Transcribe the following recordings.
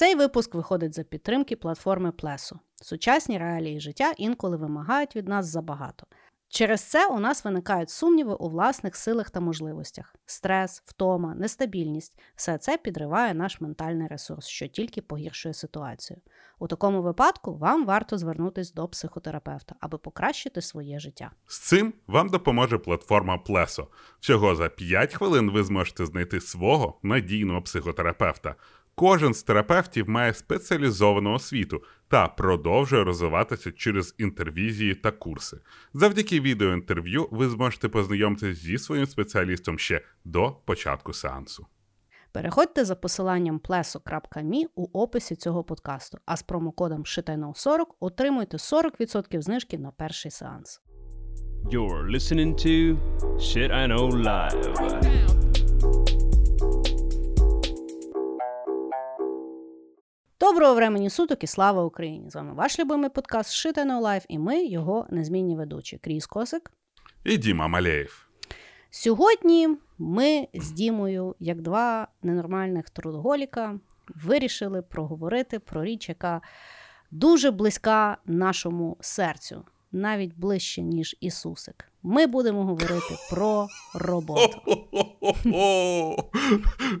Цей випуск виходить за підтримки платформи Плесо. Сучасні реалії життя інколи вимагають від нас забагато. Через це у нас виникають сумніви у власних силах та можливостях. Стрес, втома, нестабільність все це підриває наш ментальний ресурс, що тільки погіршує ситуацію. У такому випадку вам варто звернутися до психотерапевта, аби покращити своє життя. З цим вам допоможе платформа Плесо. Всього за 5 хвилин ви зможете знайти свого надійного психотерапевта. Кожен з терапевтів має спеціалізовану освіту та продовжує розвиватися через інтервізії та курси. Завдяки відеоінтерв'ю ви зможете познайомитися зі своїм спеціалістом ще до початку сеансу. Переходьте за посиланням pleso.me у описі цього подкасту, а з промокодом SHITAINO40 отримуйте 40% знижки на перший сеанс. You're listening to Shit I Know Live. Доброго времени суток і слава Україні! З вами ваш любимий подкаст Шитано Лайф і ми, його незмінні ведучі Кріс Косик. І Діма Малеєв. Сьогодні ми з Дімою, як два ненормальних трудоголіка, вирішили проговорити про річ, яка дуже близька нашому серцю, навіть ближче, ніж Ісусик. Ми будемо говорити про роботу.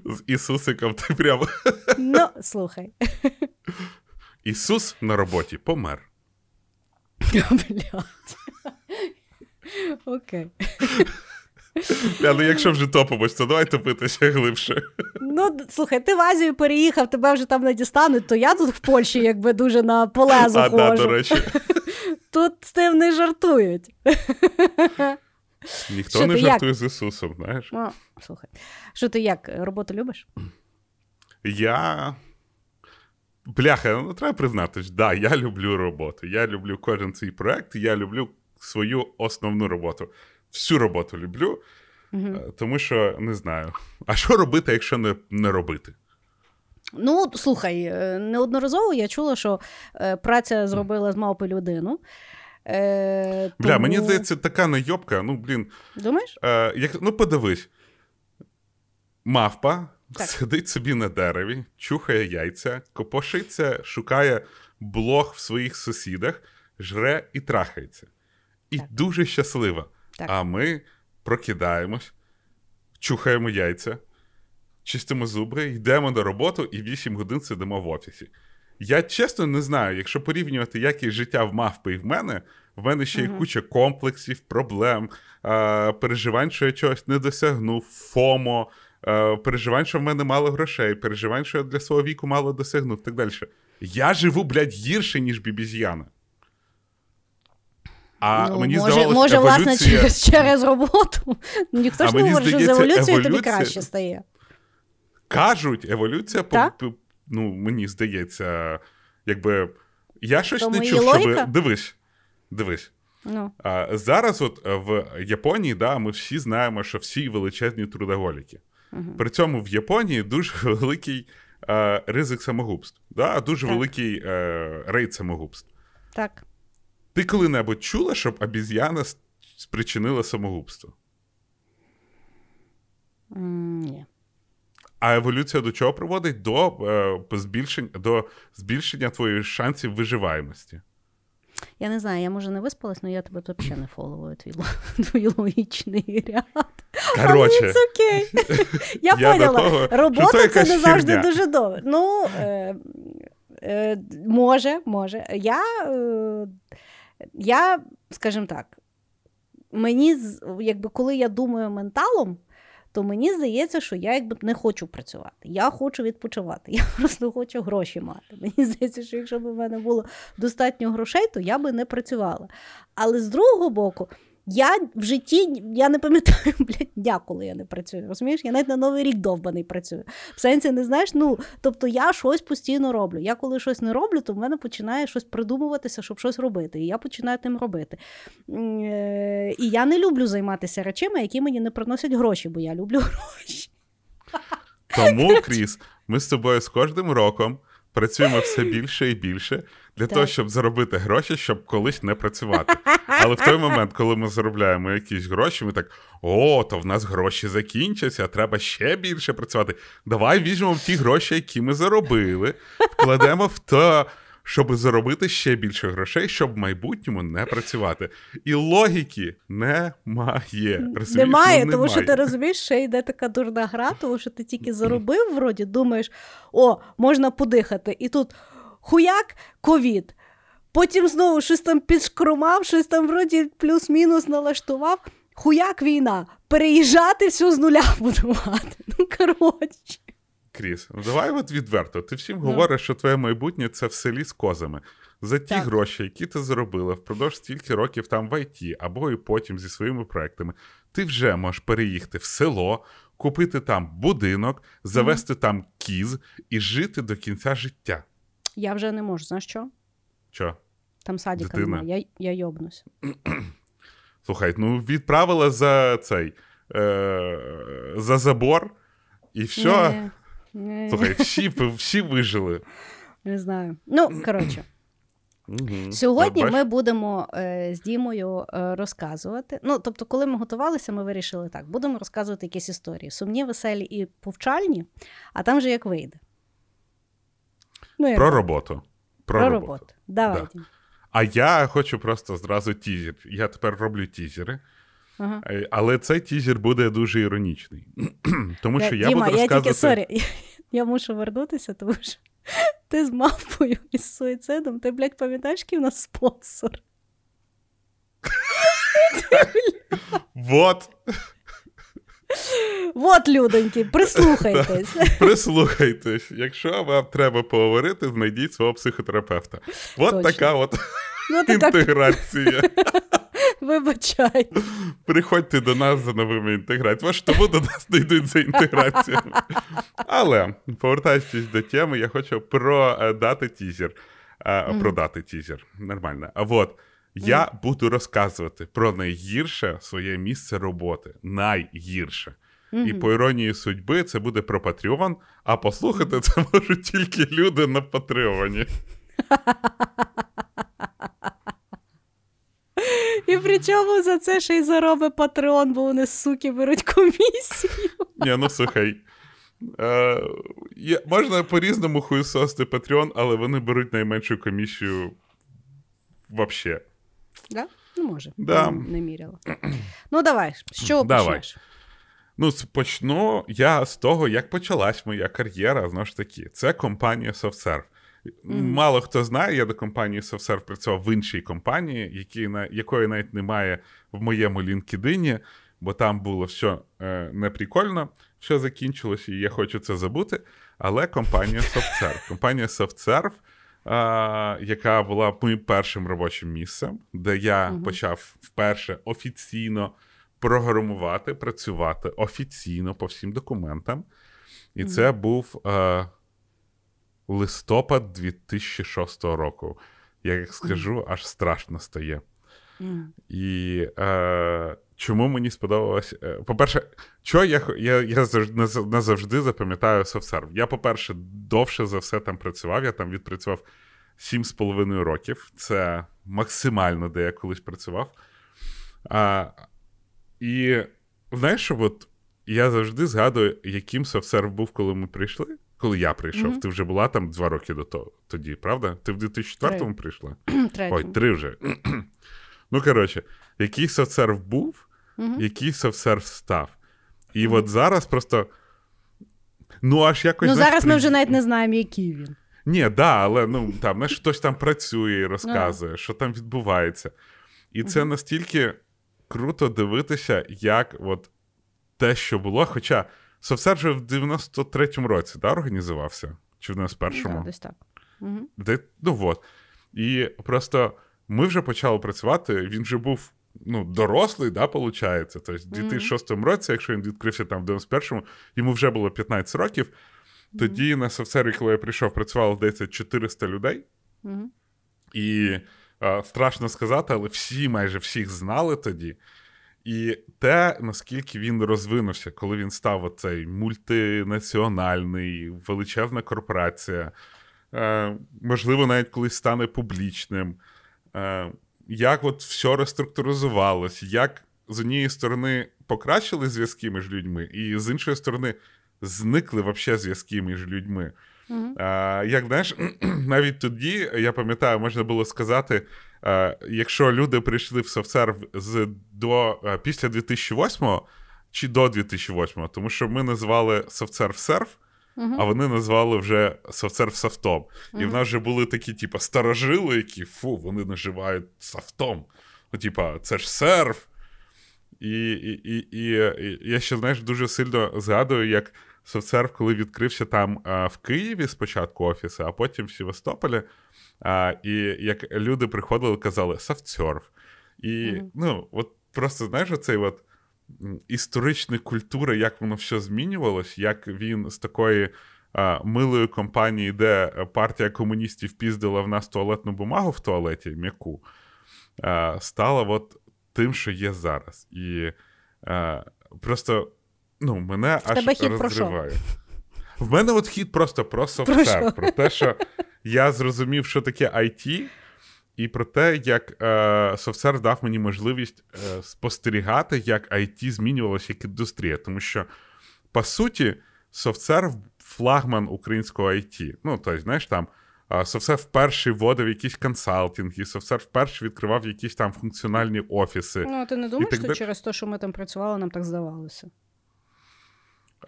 З Ісусиком ти прямо. Ну, слухай. Ісус на роботі помер. Блядь. Окей. Бля, ну якщо вже топимось, то давай топитися глибше. Ну, слухай, ти в Азію переїхав, тебе вже там не дістануть, то я тут в Польщі якби дуже на полезу А, да, до речі. Тут з тим не жартують. Ніхто Що не жартує з Ісусом, знаєш. Ну, слухай. Що ти як, роботу любиш? Я. Бляха, ну треба признатись, да, я люблю роботу. Я люблю кожен свій проект, я люблю свою основну роботу. Всю роботу люблю, Угу. тому що не знаю. А що робити, якщо не, не робити? Ну, слухай, е, неодноразово я чула, що е, праця зробила з мавпи людину. Е, Бля, тому- мені здається, така найобка, ну, блін, Думаєш? Е, як, ну, подивись. Мавпа Так. сидить собі на дереві, чухає яйця, копошиться, шукає блох в своїх сусідах, жре і трахається. І Так. дуже щаслива. Так. А ми прокидаємось, чухаємо яйця, чистимо зуби, йдемо на роботу і 8 годин сидимо в офісі. Я чесно не знаю, якщо порівнювати якість життя в мавпи і в мене, в мене ще є куча комплексів, проблем, е, переживань, що я чогось не досягнув, FOMO, е, переживань, що в мене мало грошей, переживань, що я для свого віку мало досягнув, так далі. Я живу, блядь, гірше, ніж обіз'яна. А ну, мені може, здавалось, може власне, через, через роботу. Ну, Ніхто ж не говорить, що з еволюцією тобі краще стає. Кажуть, еволюція по- по- ну, мені здається, якби. Я щось Тому не чув, щоб. Дивись. Дивись. Ну, А, зараз, от е, в Японії, да, ми всі знаємо, що всі величезні трудоголіки. угу. При цьому в Японії дуже великий е, ризик самогубств, да, дуже Так. великий е, рейд самогубств. Так. Ти коли-небудь чула, щоб обіз'яна спричинила самогубство? Ні. А еволюція до чого приводить? До, е, збільшення, до збільшення твоїх шансів виживаємості. Я не знаю, я може не виспалась, але я тебе ще не фоловую, твій, твій логічний ряд. Коротше, Це окей. Я, поняла. Робота це не завжди дуже добре. Ну, е, е, може, може. Я, е, я, скажімо так, мені, якби коли я думаю менталом, то мені здається, що я якби не хочу працювати. Я хочу відпочивати. Я просто хочу гроші мати. Мені здається, що якщо б у мене було достатньо грошей, то я би не працювала. Але з другого боку, я в житті я не пам'ятаю, блядь, дня, коли я не працюю. Розумієш? Я навіть на Новий рік довбаний працюю. В сенсі, не знаєш, ну тобто я щось постійно роблю. Я коли щось не роблю, то в мене починає щось придумуватися, щоб щось робити. І я починаю тим робити. Е, І я не люблю займатися речами, які мені не приносять гроші, бо я люблю гроші. тому, Кріс, ми з тобою з кожним роком працюємо все більше і більше для Так. того, щоб заробити гроші, щоб колись не працювати. Але в той момент, коли ми заробляємо якісь гроші, ми так: о, то в нас гроші закінчаться, треба ще більше працювати. Давай візьмемо ті гроші, які ми заробили, вкладемо в те. Щоб заробити ще більше грошей, щоб в майбутньому не працювати. І логіки немає. Розумієш? Немає, Ну, тому що ти немає. розумієш, ще йде така дурна гра, тому що ти тільки заробив, вроді, думаєш, о, можна подихати. І тут хуяк ковід. Потім знову щось там підшкрумав, щось там вроді плюс-мінус налаштував. Хуяк війна. Переїжджати все з нуля будувати. Ну, коротше. Кріс, ну давай от відверто. Ти всім Ну. говориш, що твоє майбутнє це в селі з козами. За ті Так. гроші, які ти заробила впродовж стільки років там в ІТ, або і потім зі своїми проектами, ти вже можеш переїхати в село, купити там будинок, завести там кіз і жити до кінця життя. Я вже не можу, знаєш що? Що? Там садіка Дитина. немає, я, я йобнусь. Слухай, ну відправила за цей е, за забор, і все. Слухай, всі, всі вижили. не знаю. Ну, коротше. Мгм. Сьогодні От ми будемо е, з Дімою е, розказувати. Ну, тобто, коли ми готувалися, ми вирішили так: будемо розказувати якісь історії. Сумні, веселі і повчальні, а там же як вийде. Ну, як Про вийде. роботу. Про, Про роботу. роботу. Давай. Да. А я хочу просто зразу тізер. Я тепер роблю тізери, Ага. е, але цей тізер буде дуже іронічний. Тому що я Діма, буду я тільки sorry, я, я мушу вернутися, тому що ти з мавпою і з суїцидом, ти, блядь, пам'ятаєш, який в нас спонсор? Вот, Вот, людоньки, прислухайтесь. прислухайтесь. Якщо вам треба поговорити, знайдіть свого психотерапевта. От така от Ну, інтеграція. вибачайте. Приходьте до нас за новими інтеграціями. Може, тому до нас не йдуть за інтеграціями. Але повертаючись до теми, я хочу продати тізер. Мгм. Продати тізер. Нормально. А от я буду розказувати про найгірше своє місце роботи. Найгірше. І по іронії судьби, це буде про Patreon, а послухати це можуть тільки люди на Патреоні. І при чому за це ще й заробить Патреон, бо вони, суки, беруть комісію. Ні, ну слухай. Е, є, можна по-різному хуйсости Patreon, але вони беруть найменшу комісію вообще. Да? Ну, може. Да. Не, не міряла. Ну, давай, з чого Давай. почнеш? Ну, с- почну я з того, як почалась моя кар'єра, знову ж таки. Це компанія SoftServe. Мгм. Мало хто знає, я до компанії SoftServe працював в іншій компанії, які, на, якої навіть немає в моєму LinkedIn, бо там було все е, неприкольно, все закінчилося, і я хочу це забути. Але компанія SoftServe. Компанія SoftServe, а, яка була моїм першим робочим місцем, де я Мгм. почав вперше офіційно програмувати, працювати офіційно по всім документам. І це був е, листопад 2006 року. Я як скажу, аж страшно стає. І е, чому мені сподобалось? Е, по-перше, що я, я, я завжди, наз- назавжди запам'ятаю SoftServe. Я, по-перше, довше за все там працював. Я там відпрацював 7,5 років. Це максимально, де я колись працював. А, і знаєш, от я завжди згадую, яким SoftServe був, коли ми прийшли. Коли я прийшов, Мгм. ти вже була там два роки до того тоді, правда? Ти в 2004-му прийшла? Ой, три вже. ну, коротше, який софтсерв був, Мгм. який софтсерв став. І от зараз просто. Ну, аж якось. Ну, знаєш, зараз ми при- вже навіть не знаємо, який він. Ні, да, але ну, там, знаєш, хтось там працює і розказує, що там відбувається. І це настільки круто дивитися, як от те, що було. Хоча софтсерв же в 93-му році да, організувався? Чи в 91-му? Да, десь так. Мгм. Де, ну от. І просто ми вже почали працювати, він вже був ну, дорослий, да, виходить. Тобто, в 2006 році, якщо він відкрився там в 91-му, йому вже було 15 років. Тоді на софтсерві, коли я прийшов, працювало здається 400 людей. І е, страшно сказати, але всі, майже всіх знали тоді. І те, наскільки він розвинувся, коли він став оцей мультинаціональний, величезна корпорація, е, можливо, навіть колись стане публічним. Е, як от все реструктуризувалось, як з однієї сторони покращили зв'язки між людьми, і з іншої сторони зникли вообще зв'язки між людьми. Мгм. А, як знаєш, навіть тоді, я пам'ятаю, можна було сказати, якщо люди прийшли в софтсерв з до а, після 2008 чи до 2008, тому що ми назвали софтсерв серф, Мгм. а вони назвали вже софтсерв софтом. І в нас вже були такі, типу, старожили, які фу, вони наживають софтом. Ну, типа, це ж серф. І, і, і, і, і я ще, знаєш, дуже сильно згадую, як софтсерв, коли відкрився там а, в Києві спочатку офіси, а потім в Севастополі. А, і як люди приходили, казали софтсерф. І Мгм. ну, от просто знаєш, оцей от м, історичної культури, як воно все змінювалось, як він з такої а, милої компанії, де партія комуністів піздила в нас туалетну бумагу в туалеті, м'яку, а, стала от тим, що є зараз. І а, просто ну, мене аж тебе хід розриває. В мене от хід просто про що? софтсерв, про те, що я зрозумів, що таке IT, і про те, як е, софтсерв дав мені можливість е, спостерігати, як IT змінювалося як індустрія. Тому що, по суті, софтсерв флагман українського IT. Ну, тобто, знаєш, там софтсерв вперше вводив якісь консалтинги, софтсерв вперше відкривав якісь там функціональні офіси. Ну, а ти не думаєш, що далі. через те, що ми там працювали, нам так здавалося?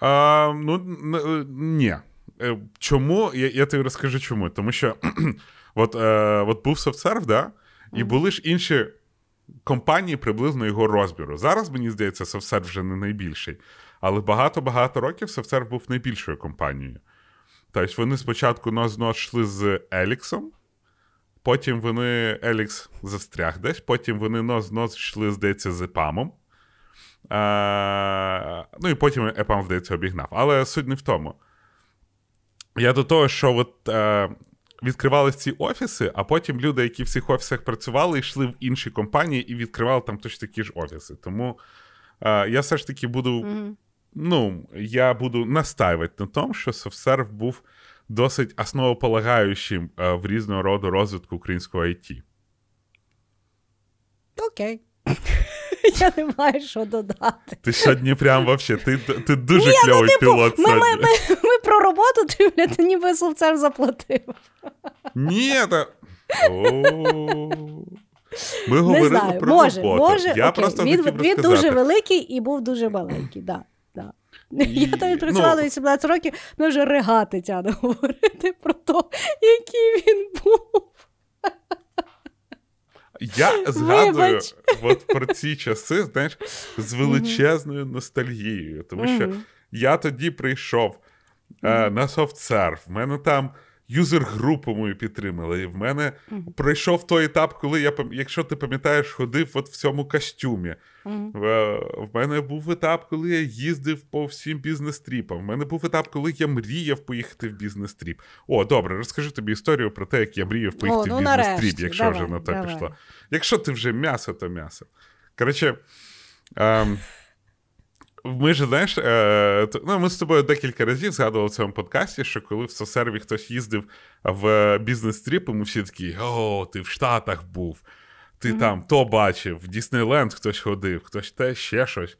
А, ну, е, ні. Е, Чому? Я, я тобі розкажу чому. Тому що от, е, от був софтсерв, да? і були ж інші компанії приблизно його розміру. Зараз, мені здається, софтсерв вже не найбільший. Але багато-багато років софтсерв був найбільшою компанією. Тобто вони спочатку нос нос йшли з Еліксом, потім вони Елікс застряг десь, потім вони нос нос йшли, здається, з ЕПАМом. А, ну і потім ЕПАМ, здається, обігнав. Але суть не в тому. Я до того, що от, е, відкривались ці офіси, а потім люди, які в цих офісах працювали, йшли в інші компанії і відкривали там точно такі ж офіси. Тому е, я все ж таки буду Мгм. ну, я буду настаивать на тому, що софтсерв був досить основополагаючим е, в різного роду розвитку українського IT. Окей. Я не маю що додати. Ти сьогодні прям вообще, ти, ти дуже Ні, ну, кльовий типу, пілот Ми, ми, сьогодні. ми, ми про роботу, ти, блядь, ти ніби софтсерв заплатив. Ні, та... Ми говорили не знаю, про може, роботу. може. Я окей. просто він, він дуже великий і був дуже маленький, да, да. Я там І, відпрацювала ну- 18 років, мене вже ригати тяне говорити про те, який він був. Я згадую от про ці часи, знаєш, з величезною ностальгією. Тому що я тоді прийшов е, на SoftServe, в мене там user групу мою підтримали. І в мене пройшов той етап, коли я, якщо ти пам'ятаєш, ходив от в цьому костюмі. Мгм. В, в мене був етап, коли я їздив по всім business trip ам. В мене був етап, коли я мріяв поїхати в business trip. О, добре, розкажу тобі історію про те, як я мріяв поїхати ну, в business trip, нарешті, якщо давай, вже на те давай. пішло. Якщо ти вже м'ясо, то м'ясо. Коротше, ем, ми ж, знаєш, е, ну, ми з тобою декілька разів згадували в цьому подкасті, що коли в SoftServe і хтось їздив в business trip, і ми всі такі: о, ти в Штатах був, ти там то бачив, в Діснейленд хтось ходив, хтось те, ще щось.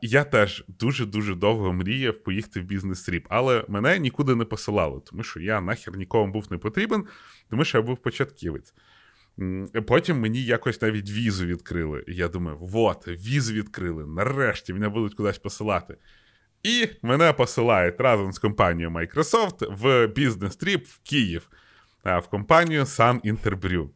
І я теж дуже-дуже довго мріяв поїхати в business trip, але мене нікуди не посилали, тому що я нахер нікому був не потрібен, тому що я був початківець. Потім мені якось навіть візу відкрили. І я думаю, вот, візу відкрили. Нарешті мене будуть кудись посилати. І мене посилають разом з компанією Microsoft в business trip в Київ, в компанію Sun Interbrew.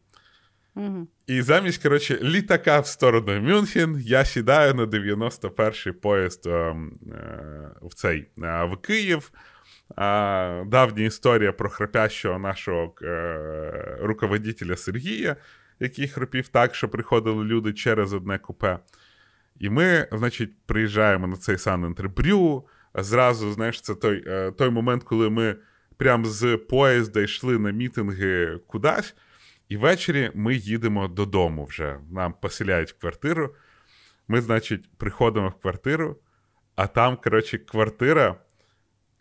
Мгм. І замість, коротше, літака в сторону Мюнхен, я сідаю на 91-й поїзд ем, е, в цей е, в Київ. А, давня історія про храпящого нашого е, руководителя Сергія, який храпів так, що приходили люди через одне купе. І ми, значить, приїжджаємо на цей сан інтербрю. Зразу, знаєш, це той, е, той момент, коли ми прямо з поїзда йшли на мітинги кудись. І ввечері ми їдемо додому вже. Нам поселяють квартиру. Ми, значить, приходимо в квартиру, а там, коротше, квартира,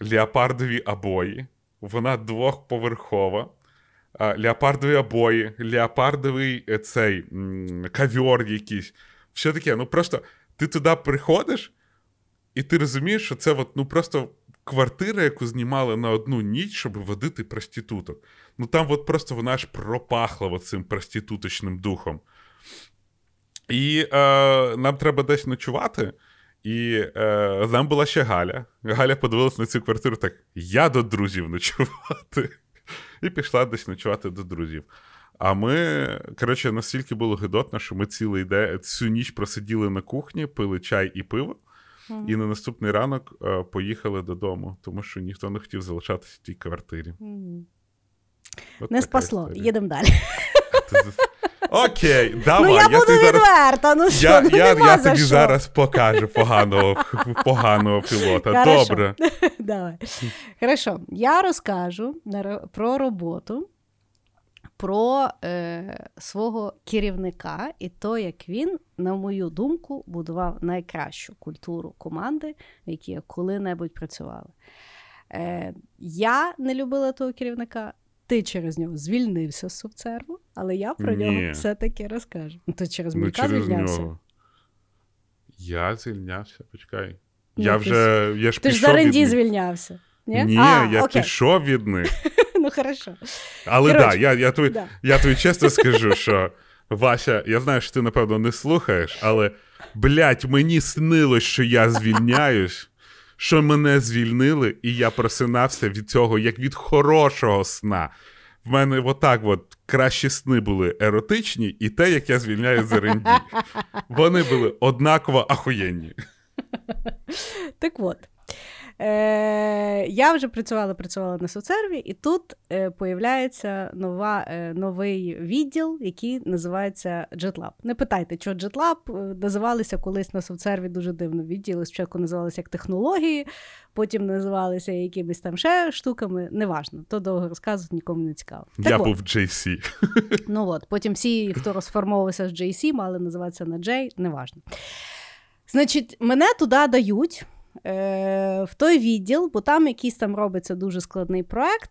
леопардові обої, вона двохповерхова. Леопардові обої, леопардовий е, цей кавьор якийсь. Все таке, ну просто ти туди приходиш, і ти розумієш, що це от, ну просто квартира, яку знімали на одну ніч, щоб водити проституток. Ну там от просто вона аж пропахла цим проституточним духом. І е, нам треба десь ночувати. І е, нами була ще Галя. Галя подивилась на цю квартиру так: я до друзів ночувати. І пішла десь ночувати до друзів. А ми, коротше, настільки було гидотно, що ми цілий день, цю ніч просиділи на кухні, пили чай і пиво. Mm-hmm. І на наступний ранок е, поїхали додому, тому що ніхто не хотів залишатися в тій квартирі. Mm-hmm. Не спасло, їдемо далі. Окей, давай. Ну, я, я буду відверта, ну що, я, ну, я, нема я за тобі що. зараз покажу поганого поганого пілота. Хорошо. Добре. Давай. Хорошо, я розкажу про роботу, про е, свого керівника і то, як він, на мою думку, будував найкращу культуру команди, в якій я коли-небудь працювала. Е, Я не любила того керівника. Ти через нього звільнився з соцсерву, але я про Ні. нього все-таки розкажу. Ти через Ну, Мілька через звільнявся. нього. Я звільнявся, почекай. Ну, я ти вже. Я ж Ти ж за ренді звільнявся. Ні, Ні, а, я окей. пішов від них. Ну, хорошо. Але так, да, я, я, тобі, да. я тобі чесно скажу, що Вася, я знаю, що ти, напевно, не слухаєш, але, блядь, мені снилось, що я звільняюсь, що мене звільнили, і я просинався від цього, як від хорошого сна. В мене отак от кращі сни були еротичні, і те, як я звільняю з РНД. Вони були однаково ахуєнні. Так от. Е, я вже працювала працювала на соцсерві, і тут е, появляється нова, е, новий відділ, який називається JetLab. Не питайте, що JetLab е, називалися колись на соцсерві дуже дивно. Відділи спочатку називалися як технології, потім називалися якимись там ще штуками. Неважно, то довго розказувати нікому не цікаво. Так я от. був JC. Ну от, потім всі, хто розформовувався з JC, мали називатися на J, неважно. Значить, мене туди дають е, в той відділ, бо там якийсь там робиться дуже складний проект.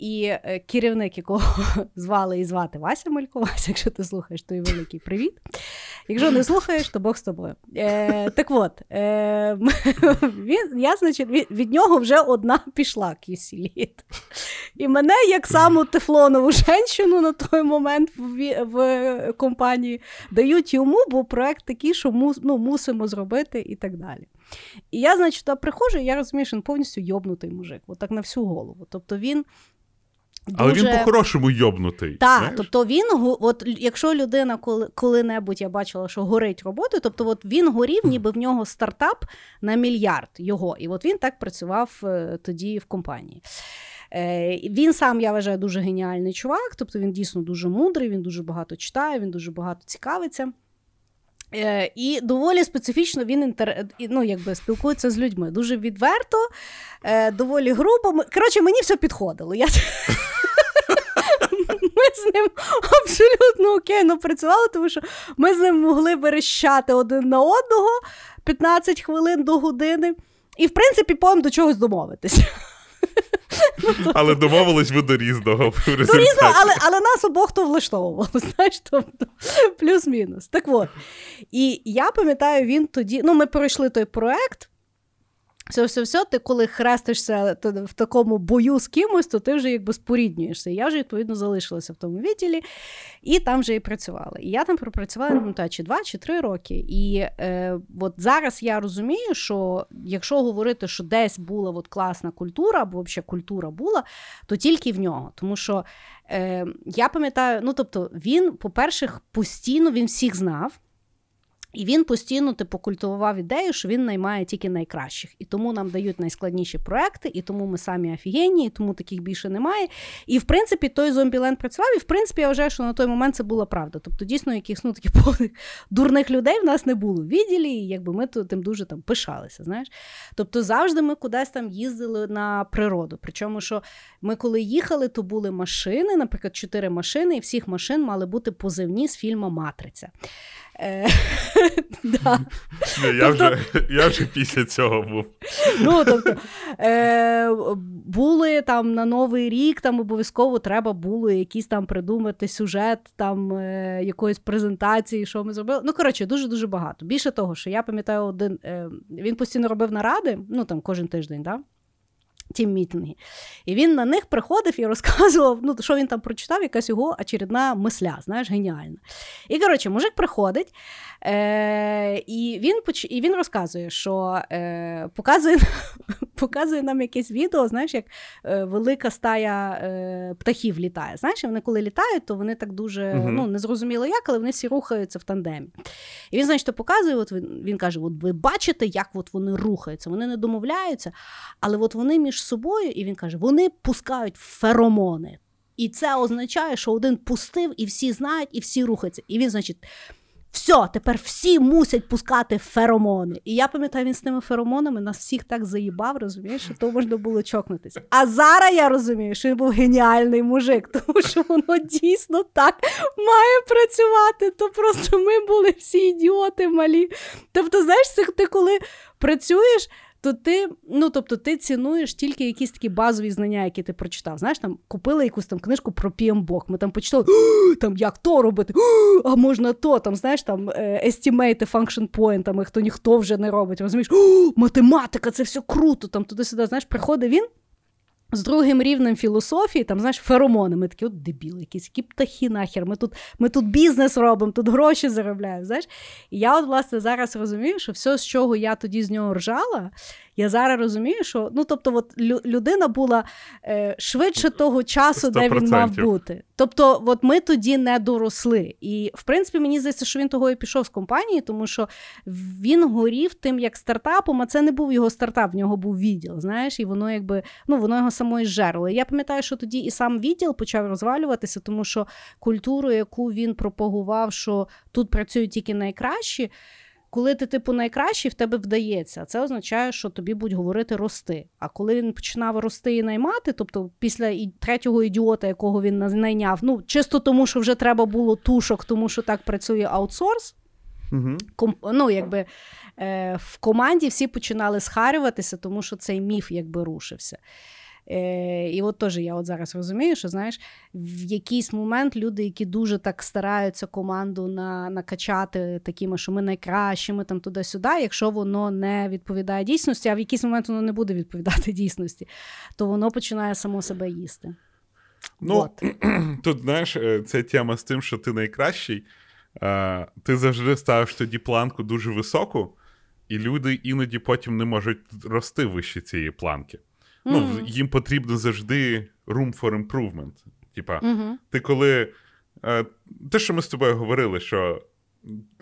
І е, керівник, якого звали і звати Вася Малько, Вася, якщо ти слухаєш, то і великий привіт. Якщо не слухаєш, то Бог з тобою. Е, так от, е, він, я, значить, від, від нього вже одна пішла кісіліт. І мене, як саму тефлонову женщину на той момент в, в компанії, дають йому, бо проект такий, що мус, ну, мусимо зробити і так далі. І я, значить, туди приходжу, і я розумію, що він повністю йобнутий мужик, отак на всю голову. Тобто він. Але він по-хорошому йобнутий. Так, знаєш? тобто він от якщо людина коли, коли-небудь я бачила, що горить роботою, тобто от він горів, ніби в нього стартап на мільярд його. І от він так працював е, тоді в компанії. Е, він сам, я вважаю, дуже геніальний чувак, тобто він дійсно дуже мудрий, він дуже багато читає, він дуже багато цікавиться. Е, і доволі специфічно він інтер... ну, якби, спілкується з людьми. Дуже відверто, е, доволі грубо. Коротше, мені все підходило. Я... З ним абсолютно окейно працювали, тому що ми з ним могли верещати один на одного 15 хвилин до години. І, в принципі, потім до чогось домовитися. Але домовились ви до різного. в Ну, результаті. різно, але, але нас обох то влаштовувало, знаєш, тобто плюс-мінус. Так от. І я пам'ятаю, він тоді, ну, ми пройшли той проект. Все, все, все, ти коли хрестишся в такому бою з кимось, то ти вже якби споріднюєшся. Я вже, відповідно, залишилася в тому відділі, і там вже і працювала. І я там пропрацювала, не пам'ятаю, чи два, чи три роки. І е, от зараз я розумію, що якщо говорити, що десь була от класна культура, або взагалі культура була, то тільки в нього. Тому що е, я пам'ятаю, ну тобто, він, по-перше, постійно він всіх знав. І він постійно типу культивував ідею, що він наймає тільки найкращих. І тому нам дають найскладніші проекти, і тому ми самі офігенні, і тому таких більше немає. І в принципі той зомбіленд працював, і в принципі я вважаю, що на той момент це була правда. Тобто, дійсно, якихось ну, таких повних дурних людей в нас не було відділі, і якби ми то тим дуже там пишалися. Знаєш? Тобто завжди ми кудись там їздили на природу. Причому, що ми коли їхали, то були машини, наприклад, чотири машини, і всіх машин мали бути позивні з фільму Матриця. Е, да. Я, вже, я вже після цього був. Ну, тобто, е, були там на Новий рік, там обов'язково треба було якийсь там придумати сюжет там е, якоїсь презентації, що ми зробили. Ну, коротше, дуже-дуже багато. Більше того, що я пам'ятаю, один е, він постійно робив наради, ну там кожен тиждень, да? Ті мітинги. І він на них приходив і розказував, ну, що він там прочитав, якась його очередна мисля, знаєш, геніальна. І коротше, мужик приходить, е, і він і він розказує, що е, показує показує нам якесь відео, знаєш, як е, велика стая е, птахів літає. Знаєш, вони коли літають, то вони так дуже uh-huh. ну, незрозуміло як, але вони всі рухаються в тандемі. І він, значить, показує, от він, він каже: от ви бачите, як от вони рухаються, вони не домовляються, але от вони між собою, і він каже, вони пускають феромони. І це означає, що один пустив, і всі знають, і всі рухаються. І він, значить, все, тепер всі мусять пускати феромони. І я пам'ятаю, він з тими феромонами нас всіх так заїбав, розумієш, що то можна було чокнутися. А зараз я розумію, що він був геніальний мужик, тому що воно дійсно так має працювати. То просто ми були всі ідіоти малі. Тобто, знаєш, ти коли працюєш то ти ну, тобто, ти цінуєш тільки якісь такі базові знання, які ти прочитав. Знаєш, там купили якусь там книжку про PMBOK, Ми там почитали, там як то робити, а можна то, там, знаєш, там естімейти point, хто ніхто вже не робить. Розумієш, математика, це все круто. Там туди-сюди, знаєш, приходить він. З другим рівнем філософії, там, знаєш, феромони. Ми такі, от дебіли, якісь які птахи нахер. Ми тут ми тут бізнес робимо, тут гроші заробляємо. знаєш. І я, от, власне, зараз розумію, що все, з чого я тоді з нього ржала, я зараз розумію, що ну, тобто, от, людина була е, швидше того часу, 100%. де він мав бути. Тобто, от ми тоді не доросли. І, в принципі, мені здається, що він того і пішов з компанії, тому що він горів тим як стартапом, а це не був його стартап, в нього був відділ. Знаєш, і воно якби ну, воно його самої жерло. Я пам'ятаю, що тоді і сам відділ почав розвалюватися, тому що культуру, яку він пропагував, що тут працюють тільки найкращі. Коли ти, типу, найкращий, в тебе вдається, це означає, що тобі будуть говорити рости. А коли він починав рости і наймати, тобто після третього ідіота, якого він найняв, ну чисто тому, що вже треба було тушок, тому що так працює аутсорс. Угу. Ком, ну, якби е, В команді всі починали схарюватися, тому що цей міф якби рушився. Е, І от теж я от зараз розумію, що знаєш, в якийсь момент люди, які дуже так стараються команду на, накачати такими, що ми найкращими там туди-сюди, якщо воно не відповідає дійсності, а в якийсь момент воно не буде відповідати дійсності, то воно починає само себе їсти. Ну, от. Тут, знаєш, е, ця тема з тим, що ти найкращий, ти завжди ставиш тоді планку дуже високу, і люди іноді потім не можуть рости вище цієї планки. Ну, Їм потрібно завжди room for improvement. Типа, mm-hmm. ти коли. Е, те, що ми з тобою говорили, що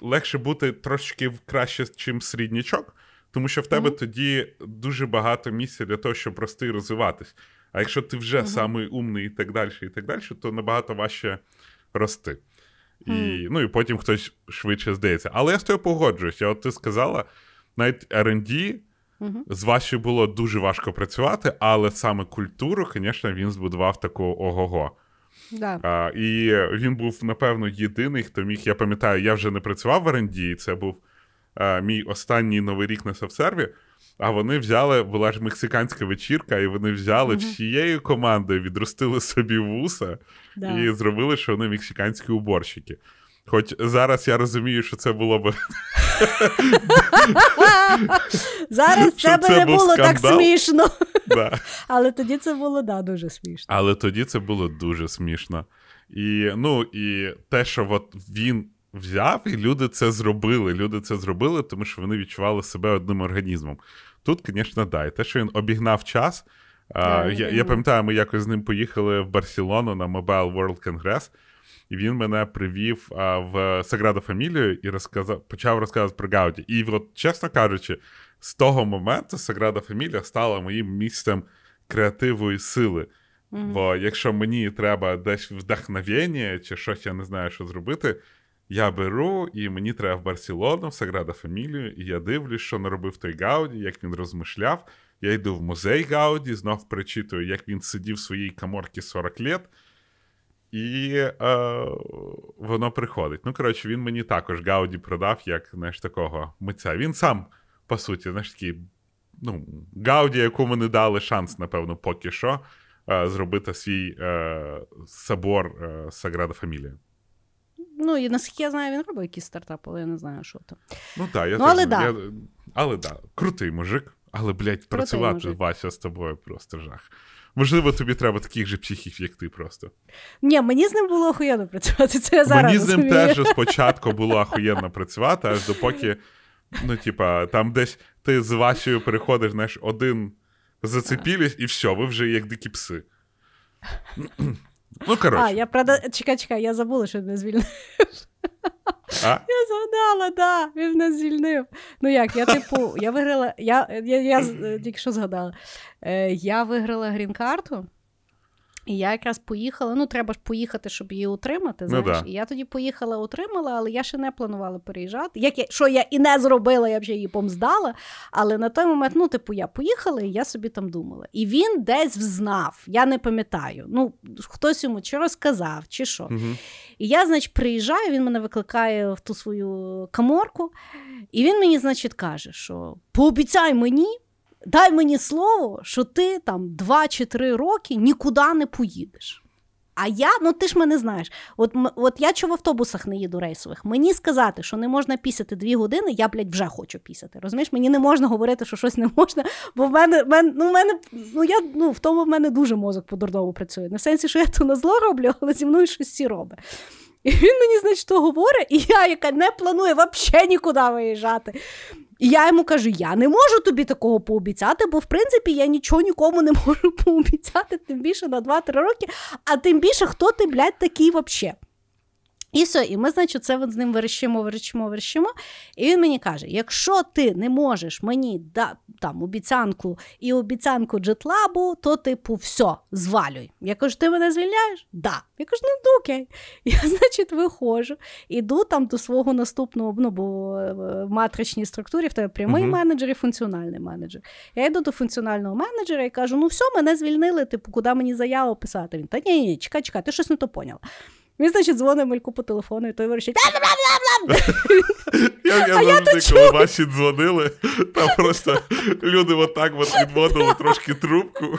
легше бути трошки краще, чим середнячок, тому що в тебе mm-hmm. тоді дуже багато місця для того, щоб рости і розвиватись. А якщо ти вже mm-hmm. самий умний і так далі, і так далі, то набагато важче рости. І, Ну і потім хтось швидше здається. Але я з тобою погоджуюся. От ти сказала, навіть R&D Угу. З Ваші було дуже важко працювати, але саме культуру, звісно, він збудував таку ого-го. Да. А, І він був, напевно, єдиний, хто міг. Я пам'ятаю, я вже не працював в R&D, це був а, мій останній новий рік на Савсерві. А вони взяли, була ж мексиканська вечірка, і вони взяли uh всією командою, відростили собі вуса да. і зробили, що вони мексиканські уборщики. Хоч зараз я розумію, що це було б. Зараз це би не було так смішно. Але тоді це було да, дуже смішно. Але тоді це було дуже смішно. І ну, і те, що от він взяв, і люди це зробили. Люди це зробили, тому що вони відчували себе одним організмом. Тут, звісно, да. І те, що він обігнав час. Я я пам'ятаю, ми якось з ним поїхали в Барселону на Mobile World Congress. І він мене привів а, в Саграду Фамілію і розказав, почав розказувати про Гауді. І, от, чесно кажучи, з того моменту Саграда Фамілія стала моїм місцем креативу сили. Mm-hmm. Бо якщо мені треба десь вдохновення чи щось, я не знаю, що зробити, я беру і мені треба в Барселону, в Саграда Фамілію, і я дивлюсь, що наробив той Гауді, як він розмишляв. Я йду в музей Гауді, знов причитую, як він сидів в своїй каморці 40 літ. І е, воно приходить. Ну, коротше, він мені також Гауді продав як знаєш, такого митця. Він сам, по суті, знаєш, такий, ну, Гауді, якому не дали шанс, напевно, поки що, е, зробити свій е, собор е, Саграда Фамілія. Ну, і наскільки я знаю, він робив якийсь стартап, але я не знаю, що там. Ну так, я Ну, але не- да. але да, крутий мужик. Але, блядь, працювати. Вася з тобою просто жах. Можливо, тобі треба таких же психів, як ти просто. Ні, мені з ним було охуєнно працювати. Це я зараз Мені з ним теж спочатку було ахуєнно працювати, аж допоки, ну, типа, там десь ти з Васею переходиш, знаєш, один зацепілись, і все, ви вже як дикі пси. Ну, коротше. А, я правда, чекай, чекай, я забула, що мене звільнив. А? Я згадала, да, він нас звільнив. Ну як, я типу, я виграла, я, я, я, з- е, тільки що згадала. Е, я виграла грін-карту. І я якраз поїхала. Ну, треба ж поїхати, щоб її утримати. Ну, Знаєш? да. І я тоді поїхала, утримала, але я ще не планувала переїжджати. Як я, що я і не зробила, я ще її помздала. Але на той момент, ну, типу, я поїхала, і я собі там думала. І він десь взнав, я не пам'ятаю. Ну, хтось йому чи розказав, чи що. Угу. І я, значить, приїжджаю, він мене викликає в ту свою каморку, і він мені, значить, каже, що пообіцяй мені, дай мені слово, що ти там 2 чи 3 роки нікуди не поїдеш. А я, ну ти ж мене знаєш. От, от я чого в автобусах не їду рейсових. Мені сказати, що не можна пісяти дві години, я, блядь, вже хочу пісяти. Розумієш, мені не можна говорити, що щось не можна, бо в мене, в мене, ну, в мене ну, я, ну, в тому в мене дуже мозок по-дурному працює. Не в сенсі, що я то на зло роблю, але зі мною щось всі робить. І він мені, значить, то говорить, і я, яка не планує взагалі нікуди виїжджати. І я йому кажу: я не можу тобі такого пообіцяти, бо в принципі я нічого нікому не можу пообіцяти, тим більше на 2-3 роки, а тим більше, хто ти, блядь, такий взагалі. І все, і ми, значить, це от з ним верещимо, верещимо, верещимо. І він мені каже: якщо ти не можеш мені да, там обіцянку і обіцянку джетлабу, то типу все, звалюй. Я кажу, ти мене звільняєш? Да. Я кажу, ну ну, окей. Я, значить, виходжу, іду там до свого наступного, ну, бо е, в матричній структурі в тебе прямий Мгм. менеджер і функціональний менеджер. Я йду до функціонального менеджера і кажу: ну все, мене звільнили, типу, куди мені заяву писати? Він та ні, ні, чекай, чекай, ти щось не то поняла. Він, значить, дзвонить мальку по телефону, і той вирішить. Я, я завжди, коли ваші дзвонили, там просто люди отак от відводили трошки трубку.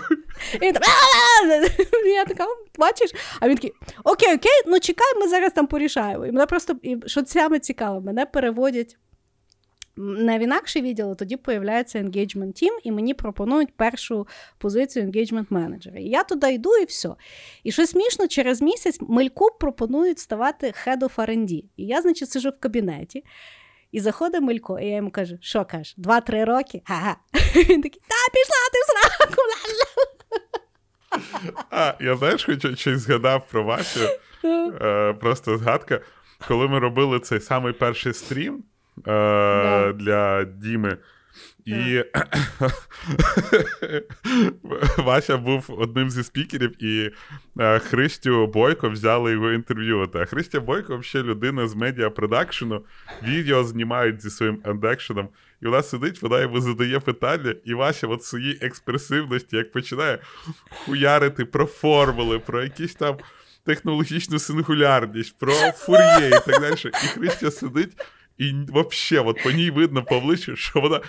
Я така, бачиш? А він такий, окей, окей, ну чекай, ми зараз там порішаємо. І мене просто, що саме цікаво, мене переводять не в інакший відділ, а тоді появляється engagement team, і мені пропонують першу позицію engagement менеджера. І я туди йду, і все. І що смішно, через місяць Мельку пропонують ставати head of R&D. І я, значить, сижу в кабінеті. І заходить Мелько, і я йому кажу, що кажеш, два-три роки? Ага. Він такий, та пішла ти в сраку. А, я знаєш, хоч щось згадав про Васю. Е, просто згадка. Коли ми робили цей самий перший стрім е, для Діми, і Вася був одним зі спікерів, і е, Христю Бойко взяли його інтерв'ю. А Христя Бойко взагалі людина з медіапродакшену, відео знімають зі своїм ендекшеном. І вона сидить, вона йому задає питання, і Вася от своїй експресивності, як починає хуярити про формули, про якісь там технологічну сингулярність, про фур'є і так далі. І Христя сидить, і взагалі, от по ній видно по обличчю, що вона.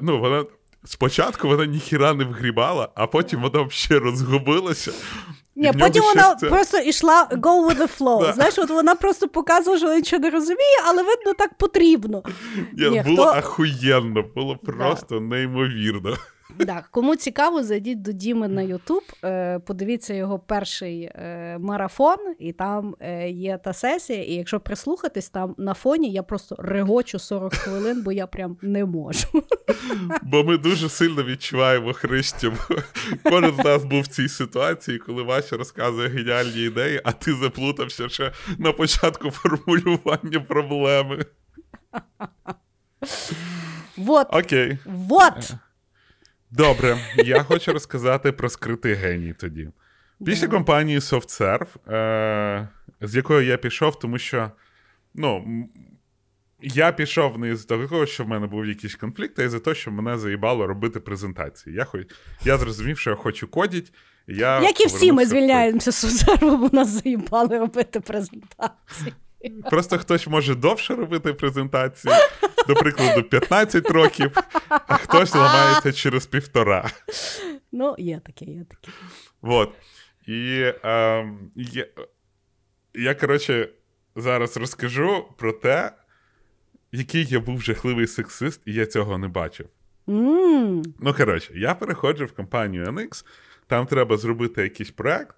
Ну, вона спочатку вона ніхіра не вгрібала, а потім вона взагалі розгубилася. Ні, потім вона це- просто йшла go with the flow. Да. Знаєш, от вона просто показувала, що вона нічого не розуміє, але видно так потрібно. Ні, Ні, було хто- ахуєнно, було просто неймовірно. Так, кому цікаво, зайдіть до Діми на Ютуб, е, подивіться його перший е, марафон, і там е, є та сесія. І якщо прислухатись, там на фоні я просто регочу 40 хвилин, бо я прям не можу. Бо ми дуже сильно відчуваємо Христю. Кожен з нас був в цій ситуації, коли Вася розказує геніальні ідеї, а ти заплутався ще на початку формулювання проблеми. Вот, Окей, вот. Добре. Я хочу розказати про скритий геній тоді. Після компанії SoftServe, е- з якою я пішов, тому що ну, я пішов не з того, що в мене був якийсь конфлікт, а із-за того, що мене заїбало робити презентації. Я, хоч... я зрозумів, що я хочу кодити, Я Як і всі ми звільняємося з соцсерву, бо нас заїбали робити презентації. Просто хтось може довше робити презентації, до прикладу, 15 років, а хтось ламається через півтора. Ну, є таке, є таке. Вот. І е, я, я, коротше, зараз розкажу про те, який я був жахливий сексист, і я цього не бачив. м Ну, коротше, я переходжу в компанію NX, там треба зробити якийсь проект.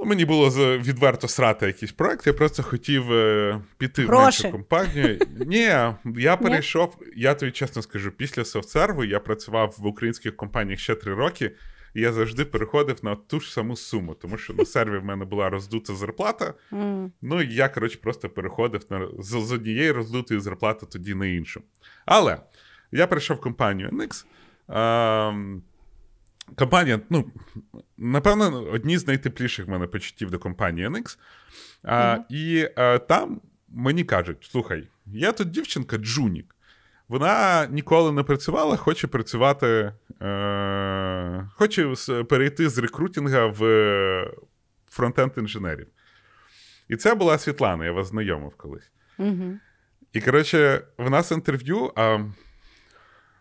Ну, мені було відверто срати якийсь проект, я просто хотів е, піти в Гроші. меншу компанію. Ні, я перейшов, я тобі чесно скажу, після софтсерву я працював в українських компаніях ще три роки, і я завжди переходив на ту ж саму суму, тому що на серві в мене була роздута зарплата. Ну, і я, коротше, просто переходив на, з, з однієї роздутої зарплати тоді на іншу. Але я прийшов в компанію NX. Ем, компанія, ну, напевно, одні з найтепліших в мене почуттів до компанії NX. А, І е, там мені кажуть: слухай, є тут дівчинка Джунік. Вона ніколи не працювала, хоче працювати, е, хоче перейти з рекрутинга в фронтенд інженерів. І це була Світлана, я вас знайомив колись. Угу. І, коротше, в нас інтерв'ю. А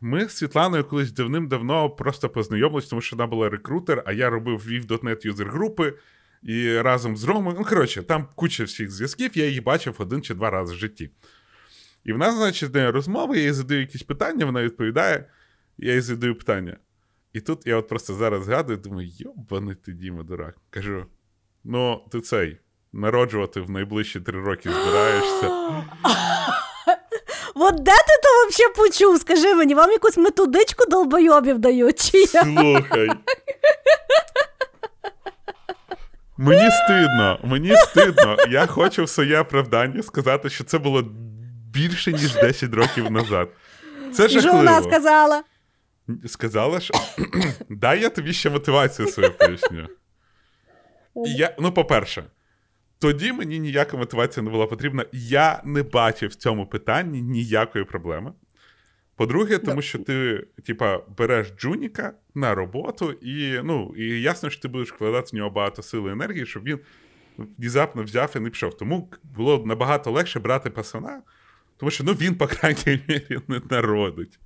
ми з Світланою колись давним-давно просто познайомились, тому що вона була рекрутер, а я робив Vів.net юзер групи. І разом з Ромою, ну коротше, там куча всіх зв'язків, я її бачив один чи два рази в житті. І в нас, значить, розмова, я їй задаю якісь питання, вона відповідає, я їй задаю питання. І тут я от просто зараз згадую, думаю, йобаний ти, Діма, дурак. Кажу: ну, ти цей, народжувати в найближчі три роки збираєшся. От де ти то взагалі почув? Скажи мені, вам якусь методичку долбойобів дають? Чи я? Слухай. Мені стидно, мені стидно. Я хочу в своє оправдання сказати, що це було більше, ніж 10 років назад. Це І що вона сказала? Сказала, що дай я тобі ще мотивацію свою поясню. Я, ну, по-перше, тоді мені ніяка мотивація не була потрібна. Я не бачив в цьому питанні ніякої проблеми. По-друге, тому що ти, типа, береш Джуніка на роботу, і ну, і ясно, що ти будеш вкладати в нього багато сили і енергії, щоб він внезапно взяв і не пішов. Тому було набагато легше брати пасана, тому що ну, він, по крайній мірі, не народить.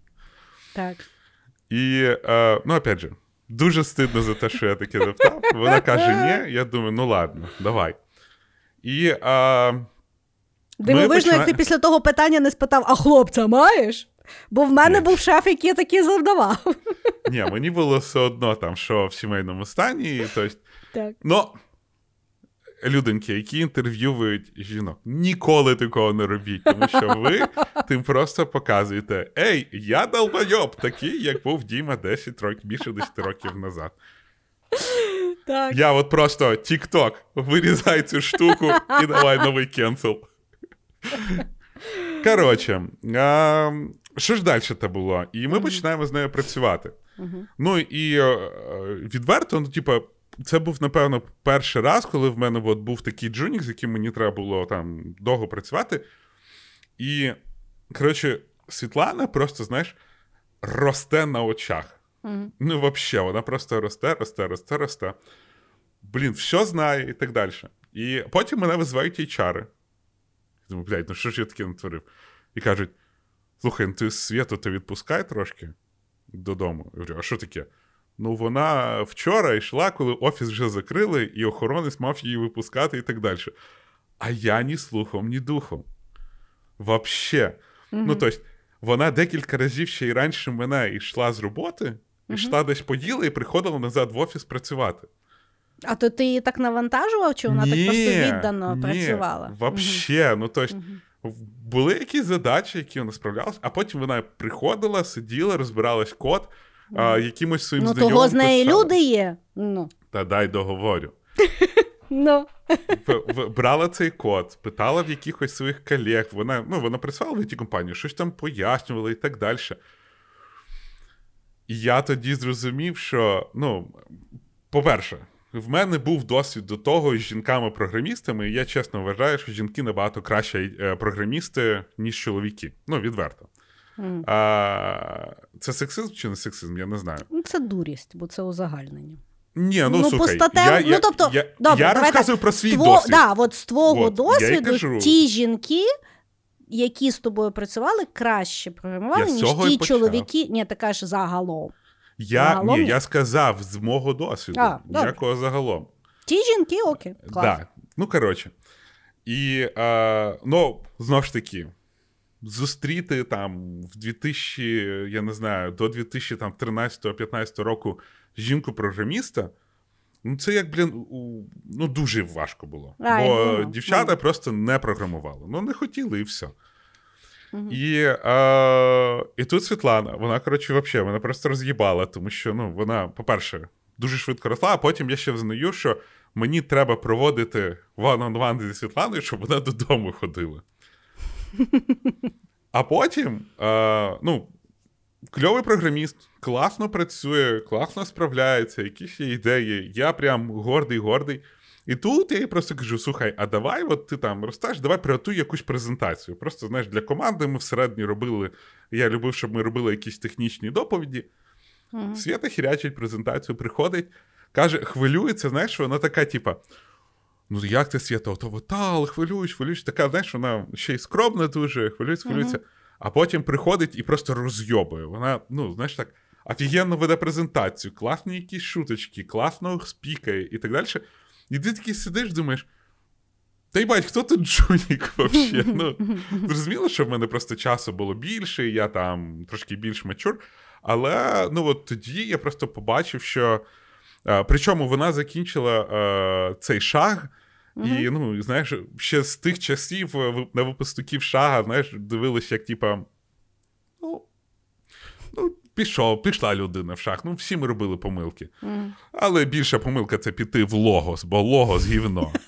Так. І, е, ну, опять же, дуже стидно за те, що я таке запитав. Вона каже: ні, я думаю, ну ладно, давай. І е, Дивовижно, почина- як ти після того питання не спитав, а хлопця маєш? Бо в мене Ні. був шеф, який такі завдавав. ні, мені було все одно там, що в сімейному стані. і, Так. ну, люденьки, які інтерв'юють жінок, ніколи такого не робіть, тому що ви тим просто показуєте: Ей, я долбойоб, такий, як був Діма 10 років, більше 10 років назад. Так. Я от просто TikTok, вирізай цю штуку і давай новий кенсел. Коротше, а, що ж далі це було? І ми починаємо з нею працювати. Ну і е, е, відверто, ну, типа, це був, напевно, перший раз, коли в мене от був такий джунік, з яким мені треба було там довго працювати. І, коротше, Світлана просто, знаєш, росте на очах. Ну, взагалі, вона просто росте, росте, росте, росте. Блін, все знає і так далі. І потім мене визивають HR. Я Думаю, блядь, ну що ж я таке натворив? І кажуть: слухай, ну ти світу ти відпускай трошки додому. Я говорю, а що таке? Ну, вона вчора йшла, коли офіс вже закрили, і охоронець мав її випускати і так далі. А я ні слухом, ні духом. Вообще. Ну, тобто, вона декілька разів ще й раніше мене йшла з роботи, йшла десь поїла і приходила назад в офіс працювати. А то ти її так навантажував, чи вона так просто віддано працювала? Вообще, ну тобто, були якісь задачі, які вона справлялась, а потім вона приходила, сиділа, розбиралась код, а, якимось своїм Ну, того з неї писала. люди є. Ну. Та дай договорю. Ну. Брала цей код, питала в якихось своїх колег. Вона, ну, вона працювала в it компанії, щось там пояснювала і так далі. І я тоді зрозумів, що, ну, по-перше, в мене був досвід до того з жінками-програмістами, і я чесно вважаю, що жінки набагато краще е, програмісти, ніж чоловіки. Ну, відверто. А, це сексизм чи не сексизм, я не знаю. Ну, це дурість, бо це узагальнення. Ні, ну, Ну, слухай, постатев- я, ну, тобто, я, добре, я розказую так. про свій Ство- досвід. Да, от з твого От, досвіду ті жінки, які з тобою працювали, краще програмували, Я ніж ті почав. чоловіки. Ні, ти кажеш загалом. Я, Загалом ні, ні. я сказав з мого досвіду, А, ніякого загалом. Ті жінки, окей, клас. Да. Ну, коротше. І, е, ну, знову ж таки, зустріти там в 2000, я не знаю, до 2013-15 року жінку-програміста, ну, це як, блін, у- ну, дуже важко було. А, Бо думаю, дівчата думаю. просто не програмували. Ну, не хотіли, і все. Мгм. І, е, і тут Світлана, вона, коротше, взагалі, мене просто роз'їбала, тому що ну, вона, по-перше, дуже швидко росла, а потім я ще взнаю, що мені треба проводити one-on-one зі Світланою, щоб вона додому ходила. А потім, е, ну, кльовий програміст, класно працює, класно справляється, якісь є ідеї. Я прям гордий, гордий. І тут я їй просто кажу: слухай, а давай, от ти там ростеш, давай приготуй якусь презентацію. Просто знаєш, для команди ми всередині робили. Я любив, щоб ми робили якісь технічні доповіді. Мгм. Свята хірячить презентацію, приходить, каже, хвилюється, знаєш, вона така, типа. Ну, як ти свята? Ото та, але хвилююсь, хвилююсь. Така, знаєш, вона ще й скромна дуже, хвилюється, хвилюється. А потім приходить і просто розйобує. Вона, ну, знаєш так, офігенно веде презентацію, класні якісь шуточки, класно спікає і так далі. І ти такий сидиш, думаєш. Та й бать, хто тут Джунік взагалі? Ну, зрозуміло, що в мене просто часу було більше, я там трошки більш мачур. Але ну от тоді я просто побачив, що. е, причому вона закінчила е, цей шаг, і ну, знаєш, ще з тих часів е, на випускників шага, знаєш, дивилися, як типа. Ну, ну, пішов, пішла людина в шаг. Ну, всі ми робили помилки. Мгм. Але більша помилка це піти в логос, бо логос гівно.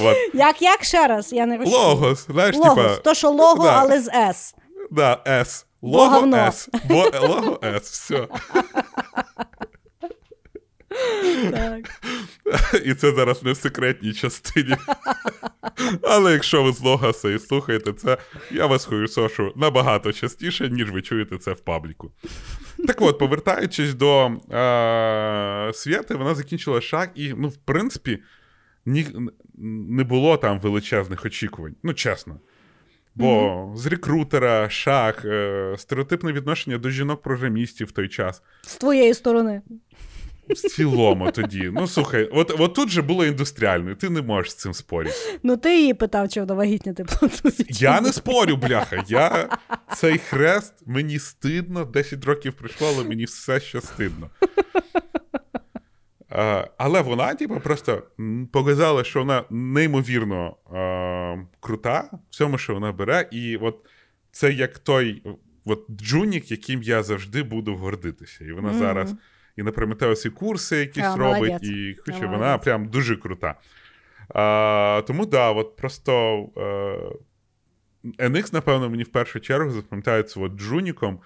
От. Як, як ще раз? Я не розчую. Логос, знаєш, Логос. типа. То, що лого, да. але з С. Да, С. Лого. С. Бо, лого С, все. Так. І це зараз не в секретній частині. Але якщо ви з Логоса і слухаєте це, я вас хуєсошу набагато частіше, ніж ви чуєте це в пабліку. Так от, повертаючись до е- Свєти, вона закінчила шаг, і, ну, в принципі, ні, не було там величезних очікувань. Ну, чесно. Бо з рекрутера, шаг, е- стереотипне відношення до жінок-програмістів в той час. З твоєї сторони. В цілому тоді. Ну слухай, от, от тут же було індустріально, ти не можеш з цим спорити. Ну, ти її питав, чи вона вагітніти планує. Я не спорю, бляха. Я цей хрест, мені стидно, 10 років пройшло, але мені все ще стидно. А, але вона, типу, просто показала, що вона неймовірно а, крута в цьому, що вона бере. І от це як той от, джунік, яким я завжди буду гордитися. І вона Мгм. зараз і на Прометеусі курси якісь А, робить, молодець. і хоча А, вона молодець. прям дуже крута. А, тому да, от просто е, NX, напевно, мені в першу чергу запам'ятається от Джуніком.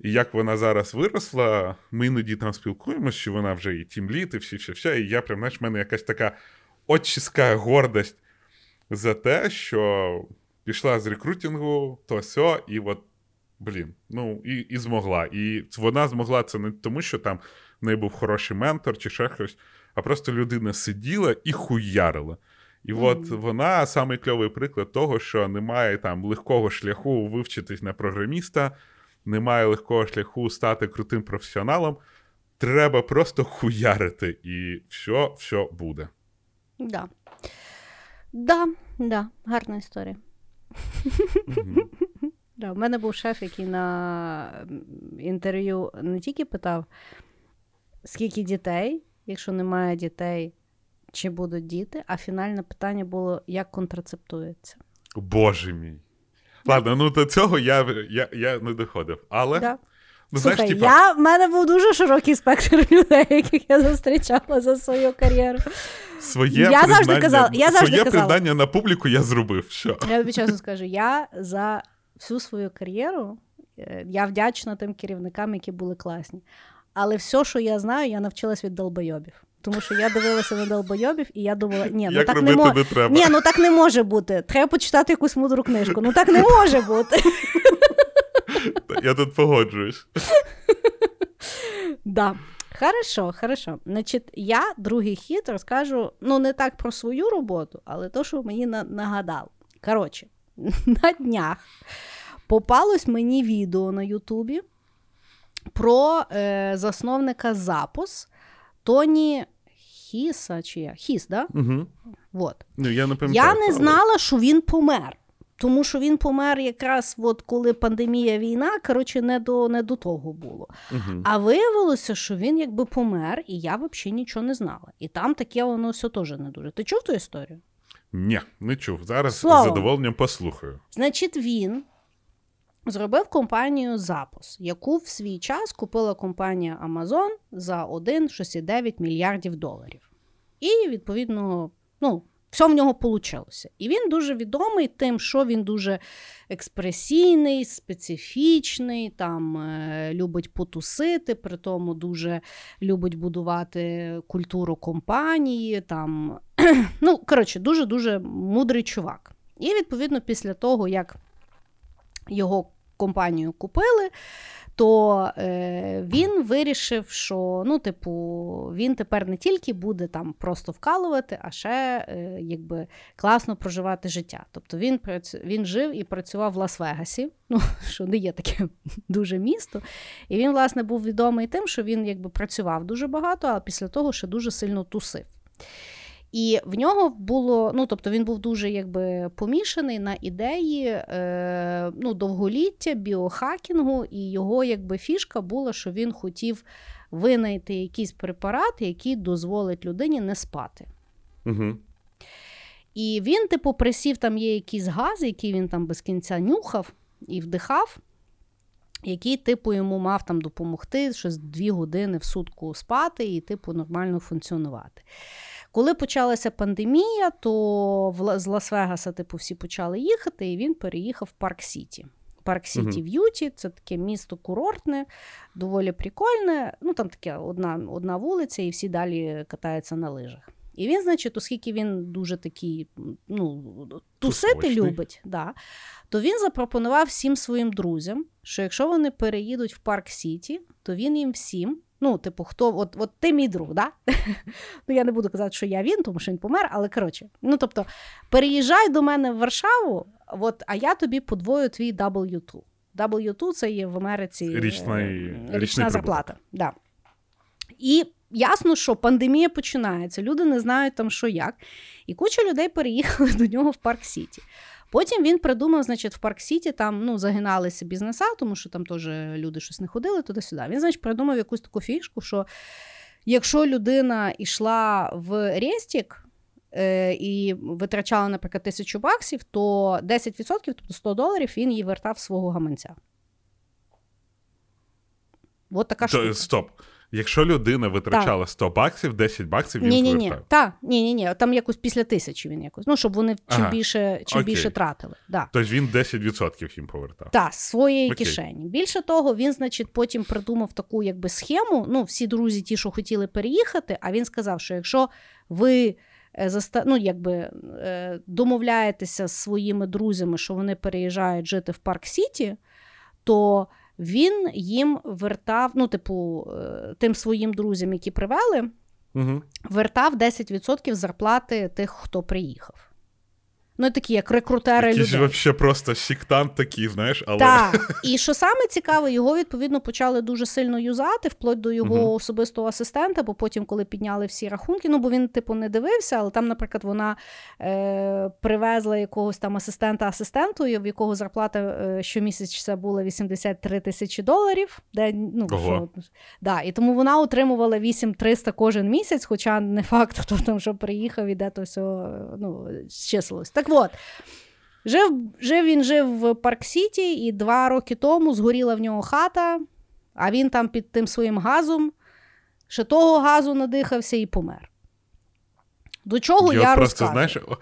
І як вона зараз виросла, ми іноді там спілкуємося, що вона вже і тімліт, і всі, всі, всі. І я прям, знаєш, в мене якась така отчиська гордость за те, що пішла з рекрутингу, то сьо, і от, блін, ну, і, і змогла. І вона змогла це не тому, що там в неї був хороший ментор чи ще щось, а просто людина сиділа і хуярила. І от вона самий кльовий приклад того, що немає там легкого шляху вивчитись на програміста, немає легкого шляху стати крутим професіоналом. Треба просто хуярити, і все, все буде. Да. Да, да, гарна історія. Мгм. Да, в мене був шеф, який на інтерв'ю не тільки питав, скільки дітей, якщо немає дітей, чи будуть діти, а фінальне питання було, як контрацептується. Боже мій. Ладно, ну до цього я, я, я не доходив. Але, Да. ну, Слухай, знаєш, типа, я, в мене був дуже широкий спектр людей, яких я зустрічала за свою кар'єру. своє я завжди казала- я завжди своє казала. признання на публіку я зробив. Що? Я тобі чесно скажу, я за всю свою кар'єру е, я вдячна тим керівникам, які були класні. Але все, що я знаю, я навчилась від долбойобів. Тому що я дивилася на долбойобів, і я думала, ні, ну Як так не не, треба. Ні, ну так не може бути. Треба почитати якусь мудру книжку. Ну так не може бути. Я тут погоджуюсь. Да. Хорошо, хорошо. Значить, я другий хід розкажу ну, не так про свою роботу, але то, що мені на- нагадав. Коротше, на днях попалось мені відео на Ютубі про е, засновника запус Тоні Хіса, чи я? Хіс, да? Угу. Вот. Ну, я не. Я не знала, що він помер. Тому що він помер якраз от коли пандемія війна, коротше, не до, не до того було. Мгм. А виявилося, що він якби помер, і я взагалі нічого не знала. І там таке воно все теж не дуже. Ти чув ту історію? Ні, не чув. Зараз з задоволенням послухаю. Значить, він зробив компанію запуск, яку в свій час купила компанія Amazon за 1,69 мільярдів доларів. І, відповідно, ну, все в нього вийшло. І він дуже відомий тим, що він дуже експресійний, специфічний, там е, любить потусити, при тому дуже любить будувати культуру компанії. Там, ну, коротше, дуже-дуже мудрий чувак. І відповідно, після того, як його компанію купили, то е, він вирішив, що ну, типу, він тепер не тільки буде там просто вкалувати, а ще е, якби класно проживати життя. Тобто він він жив і працював в Лас-Вегасі, ну що не є таке дуже місто. І він, власне, був відомий тим, що він якби працював дуже багато, а після того ще дуже сильно тусив. І в нього було, ну тобто він був дуже якби помішаний на ідеї е, ну, довголіття, біохакінгу, і його якби фішка була, що він хотів винайти якийсь препарат, який дозволить людині не спати. Угу. І він, типу, присів, там є якийсь газ, який він там без кінця нюхав і вдихав, який, типу, йому мав там допомогти щось дві години в сутку спати і, типу, нормально функціонувати. Коли почалася пандемія, то в з Лас-Вегаса, типу, всі почали їхати, і він переїхав в Парк Сіті. Парк Сіті Мгм. В Юті це таке місто курортне, доволі прикольне. Ну там таке одна, одна вулиця, і всі далі катаються на лижах. І він, значить, оскільки він дуже такий, ну, тусити Тусовочний. любить, да, то він запропонував всім своїм друзям, що якщо вони переїдуть в Парк Сіті, то він їм всім. Ну, типу, хто, от, от ти мій друг, да? ну, я не буду казати, що я він, тому що він помер, але коротше. Ну, тобто, переїжджай до мене в Варшаву, от, а я тобі подвою твій W2. W2 це є в Америці е, Річний- річна річний зарплата. Да. І ясно, що пандемія починається, люди не знають там, що як. І куча людей переїхали до нього в Парк Сіті. Потім він придумав, значить, в Парк Сіті там ну, загиналися бізнеса, тому що там теж люди щось не ходили туди-сюди. Він, значить, придумав якусь таку фішку, що якщо людина йшла в Рестік е, і витрачала, наприклад, тисячу баксів, то 10%, тобто 100 доларів, він їй вертав свого гаманця. От така штука. Стоп. Якщо людина витрачала 100 баксів, 10 баксів він Ні, ні, ні. повертав. Та, ні, ні, ні. Там якось після тисячі він якось. Ну, щоб вони чим Ага. більше, чим Окей. більше тратили. Да. Тобто він 10% їм повертав. Та, з своєї Окей. кишені. Більше того, він, значить, потім придумав таку якби схему. Ну, всі друзі, ті, що хотіли переїхати, а він сказав, що якщо ви е, заста... ну, якби, е, домовляєтеся з своїми друзями, що вони переїжджають жити в Парк Сіті, то він їм вертав, ну, типу, е, тим своїм друзям, які привели, Угу. вертав 10% зарплати тих, хто приїхав. Ну, такі, як рекрутери Якийсь людей. взагалі просто сектант такий, знаєш, але Так, і що саме цікаве, його відповідно почали дуже сильно юзати, вплоть до його Мгм. особистого асистента, бо потім, коли підняли всі рахунки, ну бо він, типу, не дивився, але там, наприклад, вона е, привезла якогось там асистента асистенту, в якого зарплата е, щомісяця була 83 тисячі доларів. Де, ну, Ого. що, да, і тому вона отримувала 8300 кожен місяць, хоча не факт, хто там що приїхав і де то все ну, зчислилось. Так от. Жив, жив він жив в Парк Сіті, і два роки тому згоріла в нього хата, а він там під тим своїм газом ще того газу надихався і помер. До чого я, я просто, знаєш, о,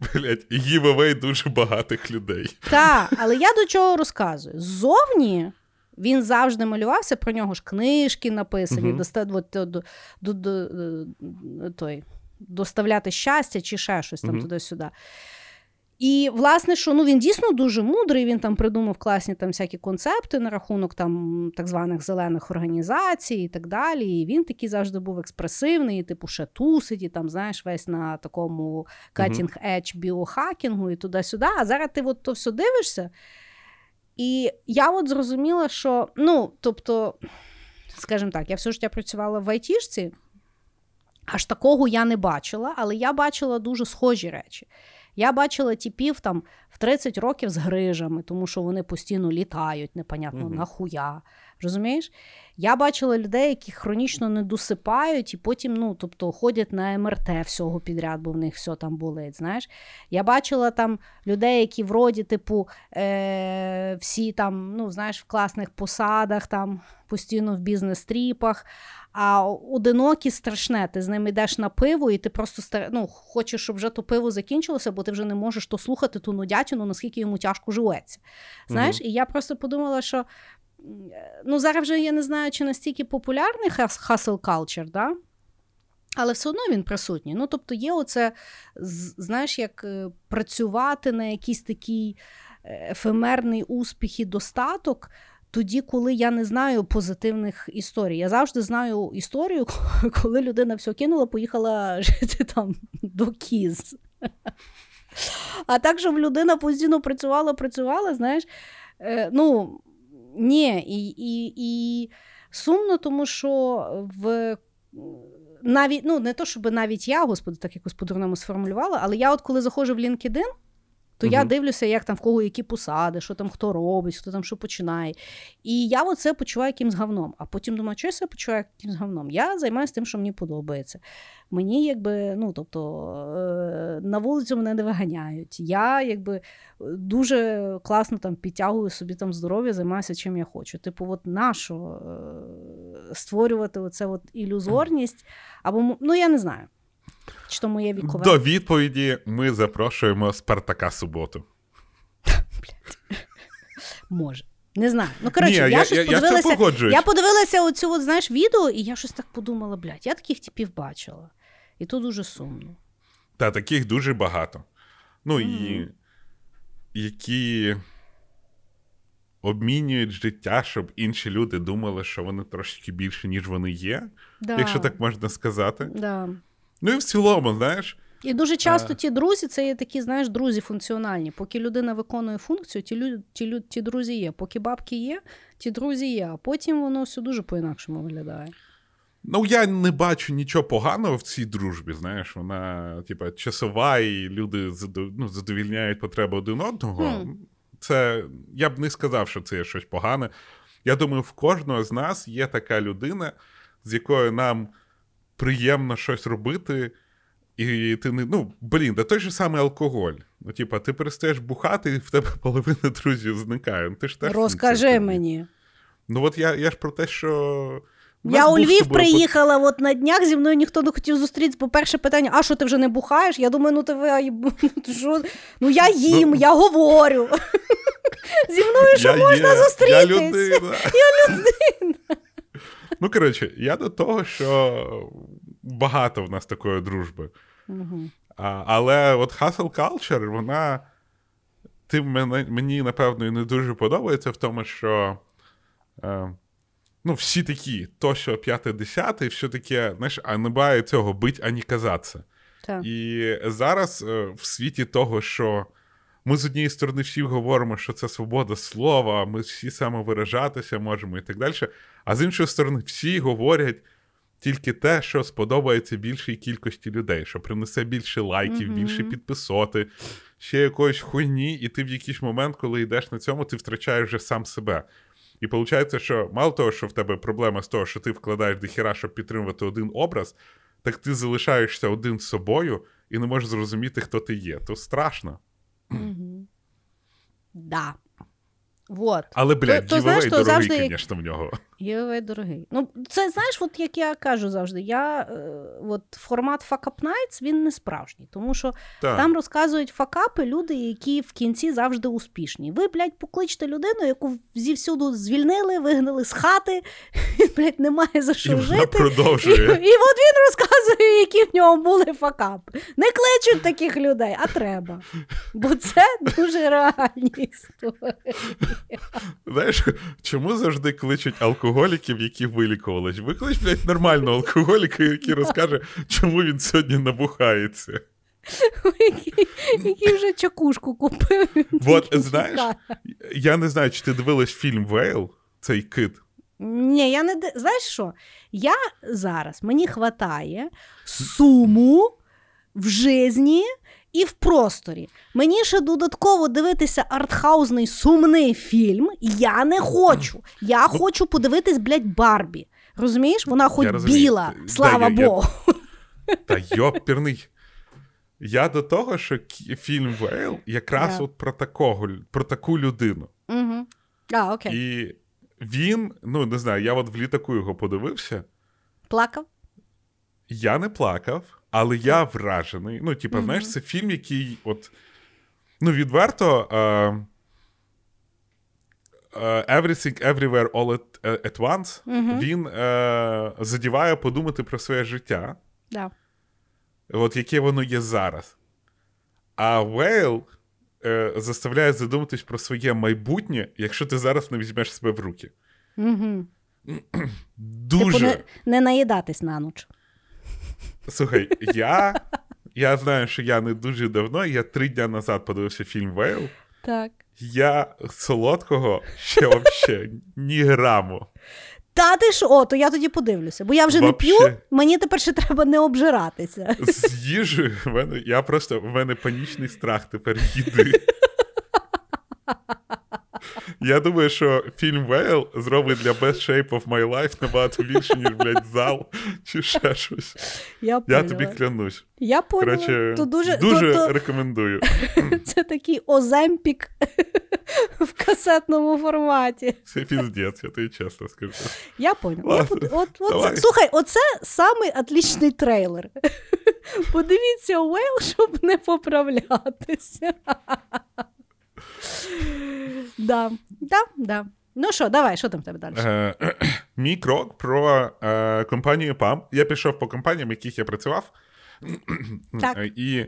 блядь, giveaway дуже багатих людей. Так, але я до чого розказую? Ззовні він завжди малювався, про нього ж книжки написані, доста, до, до, до, до, той, доставляти щастя чи ще щось там Мгм. туди-сюди. І, власне, що ну він дійсно дуже мудрий. Він там придумав класні там всякі концепти на рахунок там так званих зелених організацій і так далі. І він такий завжди був експресивний, і, типу, ще тусить, і там, знаєш, весь на такому cutting edge біохакінгу і туди-сюди. А зараз ти от то все дивишся. І я от зрозуміла, що, ну, тобто, скажімо так, я все життя працювала в айтішці, аж такого я не бачила, але я бачила дуже схожі речі. Я бачила типів там в 30 років з грижами, тому що вони постійно літають, непонятно угу. нахуя. Розумієш? Я бачила людей, які хронічно не досипають, і потім ну, тобто, ходять на МРТ всього підряд, бо в них все там болить. знаєш. Я бачила там людей, які вроді, типу, е- всі там, ну, знаєш, в класних посадах, там, постійно в бізнес-тріпах. А одинокі страшне, ти з ним йдеш на пиво, і ти просто ну, хочеш, щоб вже то пиво закінчилося, бо ти вже не можеш то слухати ту нудятину, наскільки йому тяжко живеться. Знаєш, mm-hmm. і я просто подумала, що ну, зараз вже я не знаю, чи настільки популярний hustle culture, да? але все одно він присутній. Ну, тобто, є оце, знаєш, як е, працювати на якийсь такий е, ефемерний успіх і достаток тоді, коли я не знаю позитивних історій. Я завжди знаю історію, коли людина все кинула, поїхала жити там до кіз. А так, щоб людина постійно працювала, працювала, знаєш, е, ну, ні, і, і, і сумно, тому що в. Навіть ну не то, щоб навіть я, господи, так якось по-дурному сформулювала, але я, от коли заходжу в LinkedIn, то угу. я дивлюся, як там в кого які посади, що там хто робить, хто там що починає. І я оце почуваю якимсь говном. А потім думаю, що я себе почуваю якимсь говном. Я займаюся тим, що мені подобається. Мені якби, ну тобто е, на вулицю мене не виганяють. Я якби дуже класно там підтягую собі там здоров'я, займаюся чим я хочу. Типу, от нащо е, створювати оце от ілюзорність, або ну я не знаю. Чи то моє вікове? До відповіді ми запрошуємо Спартака суботу. Може. Не знаю. Ну, коротше, я, я щось я, подивилася. Я, я подивилася оцю, от, знаєш, відео, і я щось так подумала, блядь, я таких типів бачила. І то дуже сумно. Та таких дуже багато. Ну mm. і які обмінюють життя, щоб інші люди думали, що вони трошки більше, ніж вони є, да. якщо так можна сказати. Да. Ну і в цілому, знаєш. І дуже часто ті друзі, це є такі, знаєш, друзі функціональні. Поки людина виконує функцію, ті люди, ті, люди, ті друзі є. Поки бабки є, ті друзі є. А потім воно все дуже по-інакшому виглядає. Ну, я не бачу нічого поганого в цій дружбі. Знаєш, вона, типа, часова, і люди ну, задовільняють потреби один одного. Mm. Це я б не сказав, що це є щось погане. Я думаю, в кожного з нас є така людина, з якою нам приємно щось робити, і ти не. Ну, блін, да той же самий алкоголь. Ну, типа, ти перестаєш бухати, і в тебе половина друзів зникає. Ну, ти ж теж Розкажи мені. Ну, от я я ж про те, що. Я у Львів приїхала от на днях, зі мною ніхто не хотів зустрітися. По перше питання: а що ти вже не бухаєш? Я думаю, ну ти що? Ну я їм, ну, я говорю. Зі мною що можна зустрітися? Я людина. Я людина. Ну, коротше, я до того, що багато в нас такої дружби. Угу. А, Але от hustle culture, вона тим мені, мені, напевно, і не дуже подобається в тому, що е, ну, всі такі, то, що п'яте, десяте, все таке, знаєш, а не буває цього бить, ані казатися. І зараз е, в світі того, що ми з однієї сторони всі говоримо, що це свобода слова, ми всі самовиражатися можемо і так далі. А з іншої сторони, всі говорять тільки те, що сподобається більшій кількості людей, що принесе більше лайків, mm-hmm. більше підписоти, ще якоїсь хуйні, і ти в якийсь момент, коли йдеш на цьому, ти втрачаєш вже сам себе. І виходить, що мало того, що в тебе проблема з того, що ти вкладаєш дохіра, щоб підтримувати один образ, так ти залишаєшся один з собою і не можеш зрозуміти, хто ти є. То страшно. Угу. Да. Вот. Але, блядь, то, то, знаєш, то завжди... в нього. Giveaway дорогий. Ну, це знаєш, от як я кажу завжди, я, е, от формат Fuck Up Nights, він не справжній, тому що так. там розказують факапи люди, які в кінці завжди успішні. Ви, блядь, покличте людину, яку зі всюду звільнили, вигнали з хати, блядь, немає за що і жити. Продовжує. І, і от він розказує, які в нього були факапи. Не кличуть таких людей, а треба. Бо це дуже реальні історії. Знаєш, чому завжди кличуть алкоголіків, які вилікувались? Виклич, блядь, нормального алкоголіка, який розкаже, чому він сьогодні набухається. Який, який вже чакушку купив. От, знаєш, я не знаю, чи ти дивилась фільм Вейл, цей кит. Ні, я не знаєш що? Я зараз мені хватає суму в житті і в просторі. Мені ще додатково дивитися артхаузний сумний фільм. Я не хочу. Я хочу подивитись, блядь, Барбі. Розумієш? Вона хоч біла, Да, слава я- я- Богу. Та йопірний. Я до того, що фільм Вейл якраз Да. от про такого, про таку людину. Угу. А, окей. І він, ну не знаю, я от в літаку його подивився. Плакав? Я не плакав, але я вражений. Ну, типа, знаєш, це фільм, який, от, ну, відверто. Е, е, Everything Everywhere All at, at Once, Мгм. він е, задіває подумати про своє життя, Да. от яке воно є зараз. А Вейл е, заставляє задуматись про своє майбутнє, якщо ти зараз не візьмеш себе в руки. Угу. Дуже. Типу, не, не наїдатись на ніч. Слухай, я, я знаю, що я не дуже давно, я три дня назад подивився фільм Вейл. Так. Я солодкого ще вообще ні граму. Та ти ж, о, то я тоді подивлюся, бо я вже не п'ю, мені тепер ще треба не обжиратися. З їжею в мене, я просто в мене панічний страх тепер їди. Я думаю, що фільм Вейл зробить для Best Shape of My Life набагато більше, ніж, блядь, зал чи ще щось. Я, Я тобі клянусь. Я поняла. Коротше, то дуже, дуже то, то, рекомендую. це такий оземпік в касетному форматі. Це піздець, я тобі чесно скажу. Я поняла. Я под... от, от, слухай, оце самий отлічний трейлер. Подивіться Уейл, щоб не поправлятися. Да, да, да. Ну що, давай, що там в тебе далі? Е, Мій крок про е, компанію PAM. Я пішов по компаніям, в яких я працював. Так. І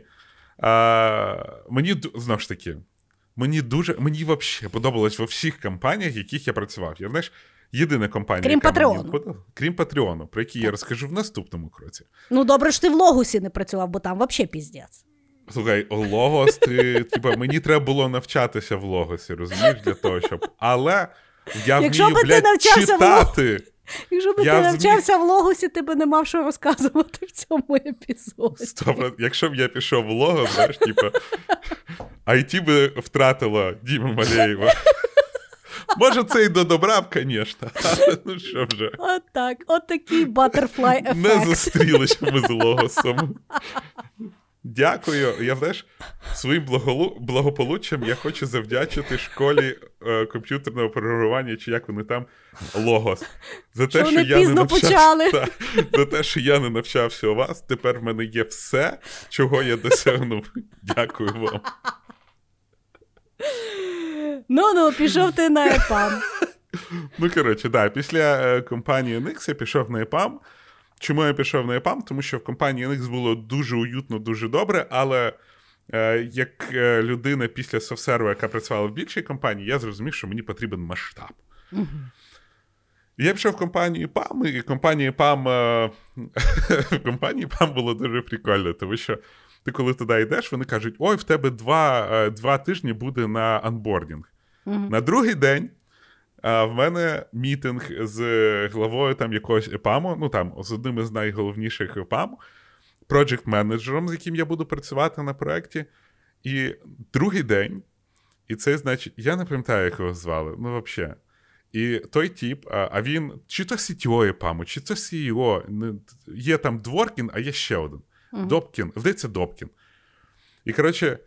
е, мені знову ж таки, мені дуже мені взагалі подобалось во всіх компаніях, в яких я працював. Я знаєш, єдина компанія, Крім яка Патреону. мені крім Патреону, про який я розкажу в наступному кроці. Ну, добре, що ти в Логусі не працював, бо там взагалі піздець. Слухай, Логос, ти, типа, мені треба було навчатися в Логосі, розумієш, для того, щоб. Але я Якщо вмію, блядь, навчався в. Якщо б ти навчався в Логосі, ти би не мав що розказувати в цьому епізоді. Стоп, якщо б я пішов в лого, знаєш, типу, IT би втратило Діму Малеєва. Може, це і до добра б, звісно, ну що вже. От так, от такий батерфлай ефект. Не зустрілися ми з логосом. Дякую. Я знаєш, своїм благолу... благополуччям я хочу завдячити школі е, комп'ютерного програмування, чи як вони там, Логос. За те, Що що, я не навчався. почали. Та, за те, що я не навчався у вас. Тепер в мене є все, чого я досягнув. Дякую вам. Ну ну, пішов ти на ЕПАМ. Ну, коротше, да, після е, компанії Nix я пішов на EPAM. Чому я пішов на EPAM? Тому що в компанії Nix було дуже уютно, дуже добре, але е, як е, людина після софсерву, яка працювала в більшій компанії, я зрозумів, що мені потрібен масштаб. Я пішов в компанію EPAM, і компанії EPAM, е, в компанії EPAM було дуже прикольно, тому що ти коли туди йдеш, вони кажуть: ой, в тебе два, два тижні буде на onboarding. На другий день а, в мене meeting з главою там якогось EPAM у, ну там з одним із найголовніших EPAM, project manager ом, з яким я буду працювати на проєкті. І другий день, і це значить, я не пам'ятаю, як його звали, ну взагалі. І той тип, а, а він чи то CTO ЕПАМу, чи то CEO, не- є там Дворкін, а є ще один. Добкін, здається, Добкін. І коротше,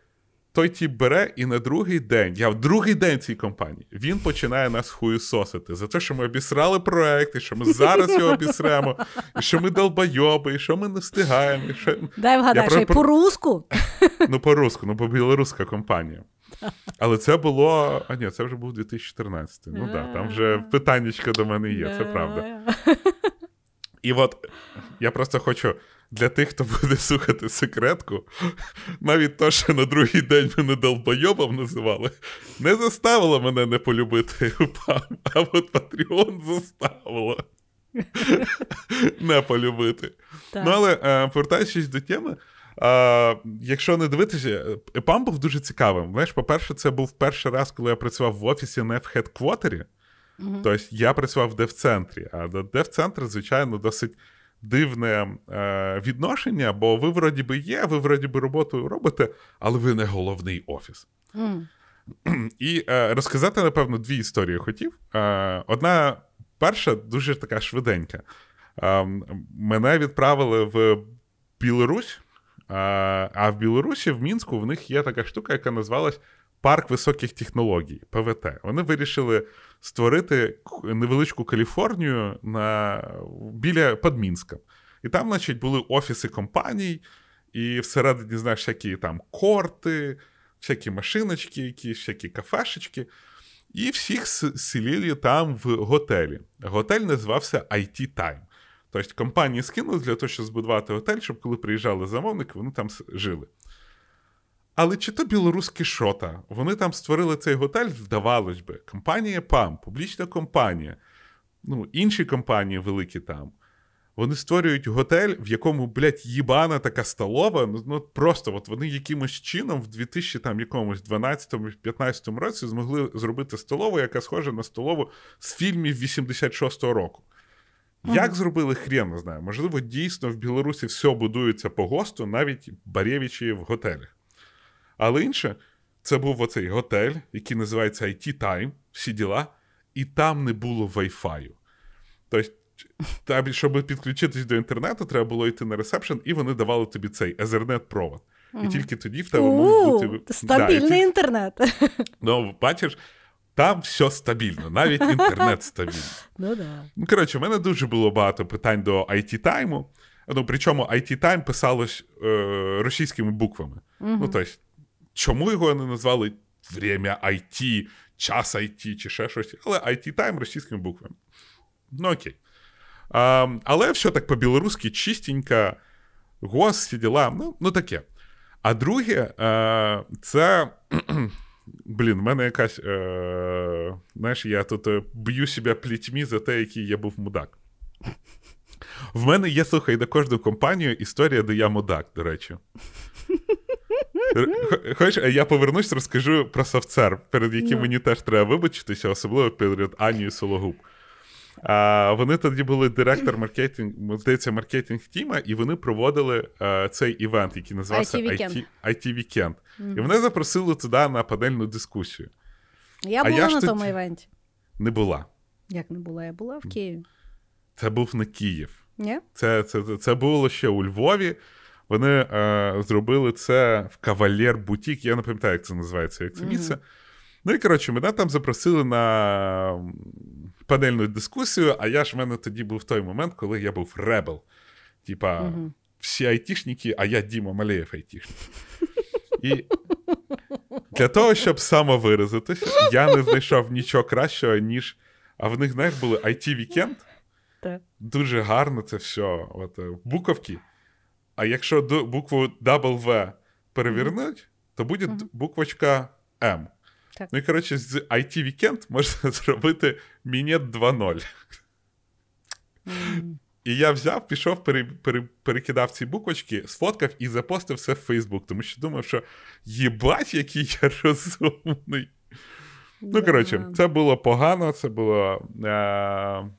той тип бере і на другий день, я в другий день цій компанії, він починає нас хуєсосити за те, що ми обісрали проект, і що ми зараз його обісремо, і що ми долбойоби, і що ми не встигаємо. І що... Дай вгадай, що про- по-руску. Ну, по-руску, ну, по-білоруська компанія. Але це було. А ні, це вже був 2014. Ну так, да, там вже питаннячка до мене є, це правда. І от я просто хочу для тих, хто буде слухати секретку, навіть то, що на другий день мене долбойобом називали, не заставило мене не полюбити УПАМ, а от Patreon заставило не полюбити. Так. Ну, але е, повертаючись до теми, е, якщо не дивитися, ЕПАМ був дуже цікавим. Знаєш, по-перше, це був перший раз, коли я працював в офісі не в хедквотері. Тобто я працював в дев-центрі, а дев-центру, звичайно, досить дивне е, відношення, бо ви вроді би є, ви вроді би роботу робите, але ви не головний офіс. М. І е, розказати, напевно, дві історії хотів. Е, одна перша дуже така швиденька. Е, мене відправили в Білорусь, е, а в Білорусі, в Мінську, в них є така штука, яка називалась Парк високих технологій ПВТ. Вони вирішили створити невеличку Каліфорнію на, біля Подмінська. І там, значить, були офіси компаній, і всередині, знаєш, всякі там корти, всякі машиночки, якісь, всякі кафешечки. І всіх селили там в готелі. Готель називався IT Time. Тобто компанії скинули для того, щоб збудувати готель, щоб коли приїжджали замовники, вони там жили. Але чи то білоруські шота? Вони там створили цей готель, здавалось би, компанія ПАМ, публічна компанія, ну, інші компанії великі там. Вони створюють готель, в якому, блядь, їбана така столова. Ну, ну просто от вони якимось чином в 2000 там якомусь 12-15 році змогли зробити столову, яка схожа на столову з фільмів 86-го року. Як зробили, хрен не знаю. Можливо, дійсно в Білорусі все будується по ГОСТу, навіть барєвічі в готелях. Але інше, це був оцей готель, який називається IT Time, всі діла, і там не було Wi-Fi. Тобто, там, щоб підключитись до інтернету, треба було йти на ресепшн, і вони давали тобі цей Ethernet провод. І тільки тоді в тебе мав бути. У, Да, Стабільний інтернет. Ну, бачиш, там все стабільно, навіть інтернет стабільний. Ну да. Ну, коротше, в мене дуже було багато питань до IT Time. Ну, причому IT Time писалось е, російськими буквами. Ну, тобто, чому його не назвали Время IT, час IT чи ще щось, але IT Time російськими буквами. Ну, окей. А, але все так по-білоруськи чистенько, гос, всі діла, ну, ну таке. А друге, е, це. Блін, в мене якась. Е, знаєш, я тут е, б'ю себе плітьмі за те, який я був мудак. В мене є, слухай, до кожну компанію історія, де я мудак, до речі. Р- х- я повернусь, розкажу про софтсер, перед яким Ну. мені теж треба вибачитися, особливо перед Анією Сологуб. А, вони тоді були директор маркетинг, здається, marketing team а, і вони проводили е, цей івент, який називався. IT, IT Weekend. І мене запросили туди на панельну дискусію. Я А була я на тому івенті. Не була. Як не була? Я була в Києві. Це був не Київ. Ні? Це, це, це було ще у Львові. Вони е, зробили це в Кавалєр Бутік. Я не пам'ятаю, як це називається, як це місце. Ну і коротше, мене там запросили на панельну дискусію, а я ж в мене тоді був той момент, коли я був ребел. Типа, всі айтішники, а я Діма Малеєв айтішник. І для того, щоб самовиразитися, я не знайшов нічого кращого, ніж. А в них, знаєш, були IT-вікенд. Дуже гарно це все. От, е, буковки. А якщо букву W перевернуть, то буде буквочка М. Так. Ну і коротше, з IT Weekend можна зробити мінет 2.0. І я взяв, пішов, пере, пере, перекидав ці буквочки, сфоткав і запостив все в Фейсбук, тому що думав, що їбать, який я розумний. Ну, коротше, це було погано, це було е-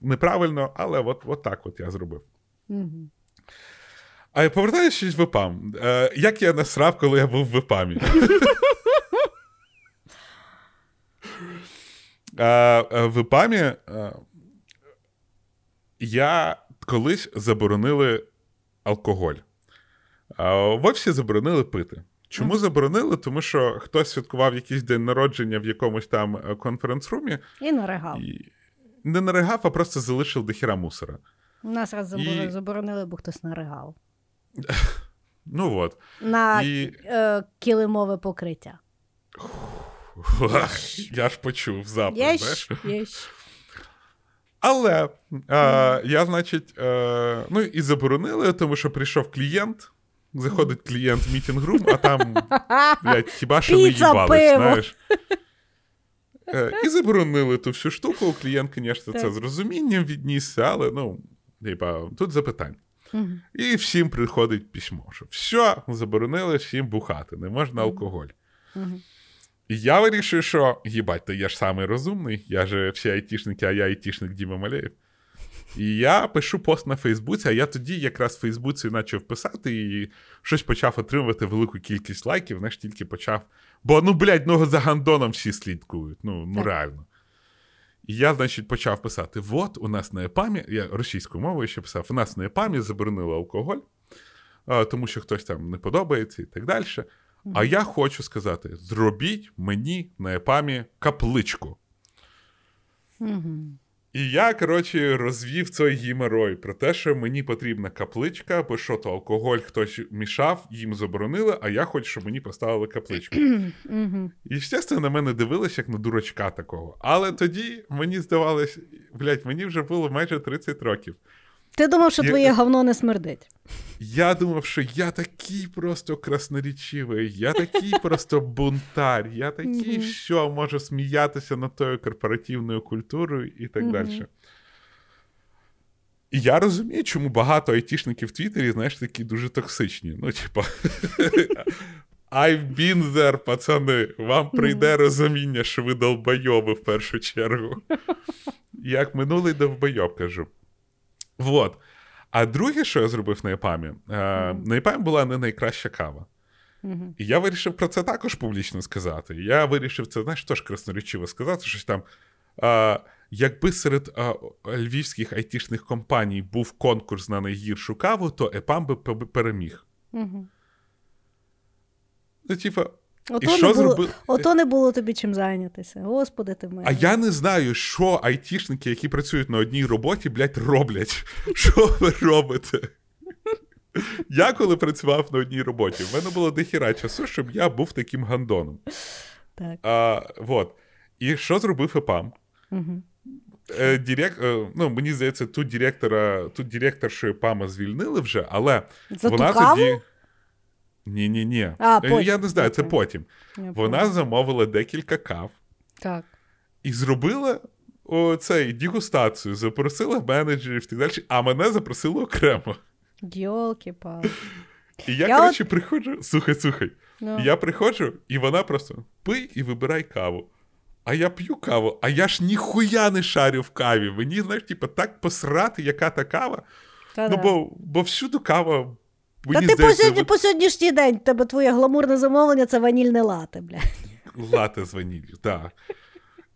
неправильно, але от, от так от я зробив. Мгм. А повертаючись в ВПАМ, е, як я насрав, коли я був в ВПАМі? Е, е, В ВПАМі я колись заборонили алкоголь. В офісі заборонили пити. Чому заборонили? Тому що хтось святкував якийсь день народження в якомусь там конференц-румі І наригав. і не наригав, а просто залишив до хіра мусора. У нас раз І- заборонили, бо хтось наригав. Ну от. На І- е, килимове покриття. Я ж почув запах, знаєш. ж, є ж. Але е, я, значить, е, ну і заборонили, тому що прийшов клієнт. Заходить клієнт в meeting room, а там, блядь, хіба що не їбались, знаєш. Е, і заборонили ту всю штуку. Клієнт, звісно, це з розумінням віднісся, але ну, типа, тут запитань. Мгм. І всім приходить письмо, що все, заборонили всім бухати, не можна алкоголь. Мгм. І я вирішив, що їбать, то я ж самий розумний, я же всі айтішники, а я айтішник Діма Малеєв. І я пишу пост на Фейсбуці, а я тоді якраз в Фейсбуці почав писати і щось почав отримувати велику кількість лайків, знаєш, тільки почав. Бо, ну, блядь, ну за гандоном всі слідкують. Ну, ну реально. І я, значить, почав писати: от у нас на ЕПАМі, я російською мовою ще писав, у нас на ЕПАМі заборонили алкоголь, тому що хтось там не подобається і так далі. А я хочу сказати: зробіть мені на ЕПАМі капличку. Мгм. І я, коротше, розвів цей гімерой про те, що мені потрібна капличка, бо що то алкоголь хтось мішав, їм заборонили, а я хочу, щоб мені поставили капличку. І, звісно, на мене дивились як на дурачка такого. Але тоді мені здавалось, блядь, мені вже було майже 30 років. Ти думав, що Я- твоє говно не смердить. Я думав, що я такий просто красноречивий, я такий просто бунтар, я такий, що можу сміятися над тою корпоративною культурою і так далі. І я розумію, чому багато айтішників в Твіттері, знаєш, такі дуже токсичні. Ну, типа, I've been there, пацани. Вам прийде розуміння, що ви долбойоби в першу чергу. Як минулий довбойоб, кажу. Вот. А друге, що я зробив на ЕПАМі, е, на ЕПАМі була не найкраща кава. Мгм. І я вирішив про це також публічно сказати. Я вирішив це, знаєш, теж красноречиво сказати, щось там. А, якби серед а, львівських айтішних компаній був конкурс на найгіршу каву, то ЕПАМ би пе- переміг. Мгм. Ну, типа, і Ото, що не було, зробив? ото не було тобі чим зайнятися. Господи ти мій. А я не знаю, що айтішники, які працюють на одній роботі, блядь, роблять. Що ви робите? Я коли працював на одній роботі, в мене було дохіра часу, щоб я був таким гандоном. Так. А, вот. І що зробив ЕПАМ? Мгм. Е, дирек... ну, мені здається, тут директора, тут директоршу ЕПАМа звільнили вже, але За вона тоді. Ні, ні, ні. А, потім. Я не знаю, це потім. Я Вона поняла. замовила декілька кав. Так. І зробила цей дегустацію, запросила менеджерів і так далі, а мене запросили окремо. Дьолки палки І я, Я коротше, приходжу, слухай, слухай. Ну. Я приходжу, і вона просто пий і вибирай каву. А я п'ю каву, а я ж ніхуя не шарю в каві. Мені, знаєш, типу, так посрати, яка та кава. Та-да. Ну, бо, бо всюду кава. Та Мені ти по, сьогодні, от по сьогоднішній день тебе твоє гламурне замовлення це ванільне лате, блядь. лате з ваніллю, так.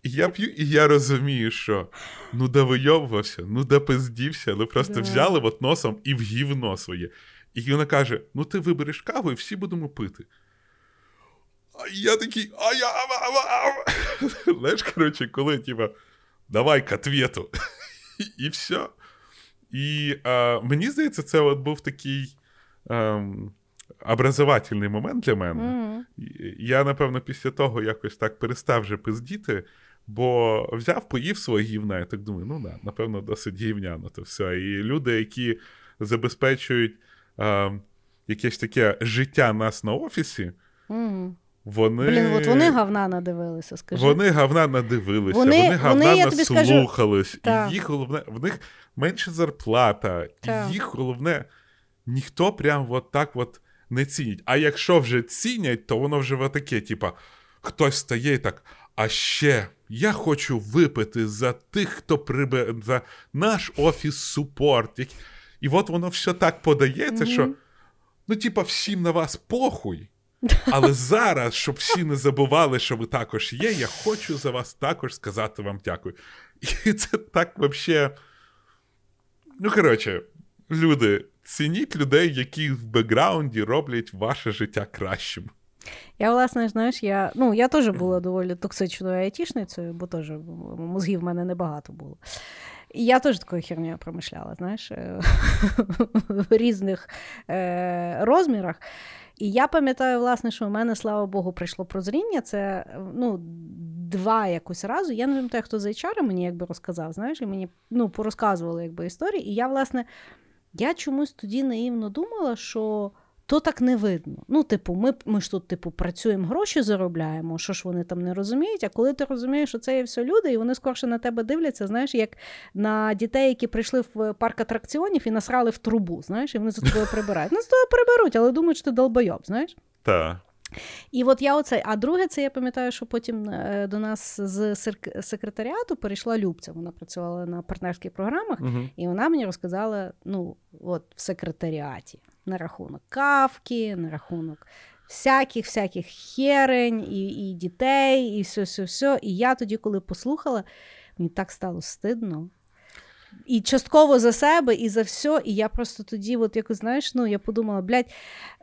І я п'ю, і я розумію, що ну да вийовувався, ну да пиздівся, ну просто Да. взяли от носом і в гівно своє. І вона каже: ну ти вибереш каву, і всі будемо пити. А я такий, а я. а, а, а». Знаєш, коротше, коли, типа, давай к ответу. І все. І е, мені здається, це от був такий ем, образовательний момент для мене. І- Я, напевно, після того якось так перестав вже пиздіти, бо взяв, поїв своє гівна, і так думаю, ну да, напевно, досить гівняно то все. І люди, які забезпечують е, якесь таке життя нас на офісі, Мгм. вони. Блін, от вони говна надивилися, скажи. Вони говна надивилися, Вони- вони, говна вони, я тобі скажу, І їх головне, в них менше зарплата, Так. і їх головне, ніхто прям от так от не цінить. А якщо вже цінять, то воно вже таке, типа, хтось стає і так. А ще я хочу випити за тих, хто прибе за наш офіс супорт. І от воно все так подається, що ну, типа, всім на вас похуй. Але зараз, щоб всі не забували, що ви також є, я хочу за вас також сказати вам дякую. І це так взагалі. Ну, коротше, люди, цініть людей, які в бекграунді роблять ваше життя кращим. Я, власне, знаєш, я, ну, я теж була доволі токсичною айтішницею, бо теж мозгів в мене небагато було. І я теж такою хернею промишляла, знаєш, е, в різних е, розмірах. І я пам'ятаю, власне, що у мене, слава Богу, прийшло прозріння. Це ну, два якось разу. Я не пам'ятаю, хто за HR мені якби розказав, знаєш, і мені ну, порозказували якби історії. І я, власне, я чомусь тоді наївно думала, що то так не видно. Ну, типу, ми ми ж тут, типу, працюємо, гроші заробляємо, що ж вони там не розуміють. А коли ти розумієш, що це є все люди, і вони скорше на тебе дивляться, знаєш, як на дітей, які прийшли в парк атракціонів і насрали в трубу, знаєш, і вони за тобою прибирають. Ну, з тобою приберуть, але думають, що ти долбойоб, знаєш. Так. І от я оце. А друге, це я пам'ятаю, що потім е, до нас з секретаріату перейшла Любця. Вона працювала на партнерських програмах, uh і вона мені розказала: ну, от в секретаріаті на рахунок кавки, на рахунок всяких всяких херень, і і дітей, і все, все, все. І я тоді, коли послухала, мені так стало стидно. І частково за себе, і за все. І я просто тоді, от якось, знаєш, ну я подумала, блядь,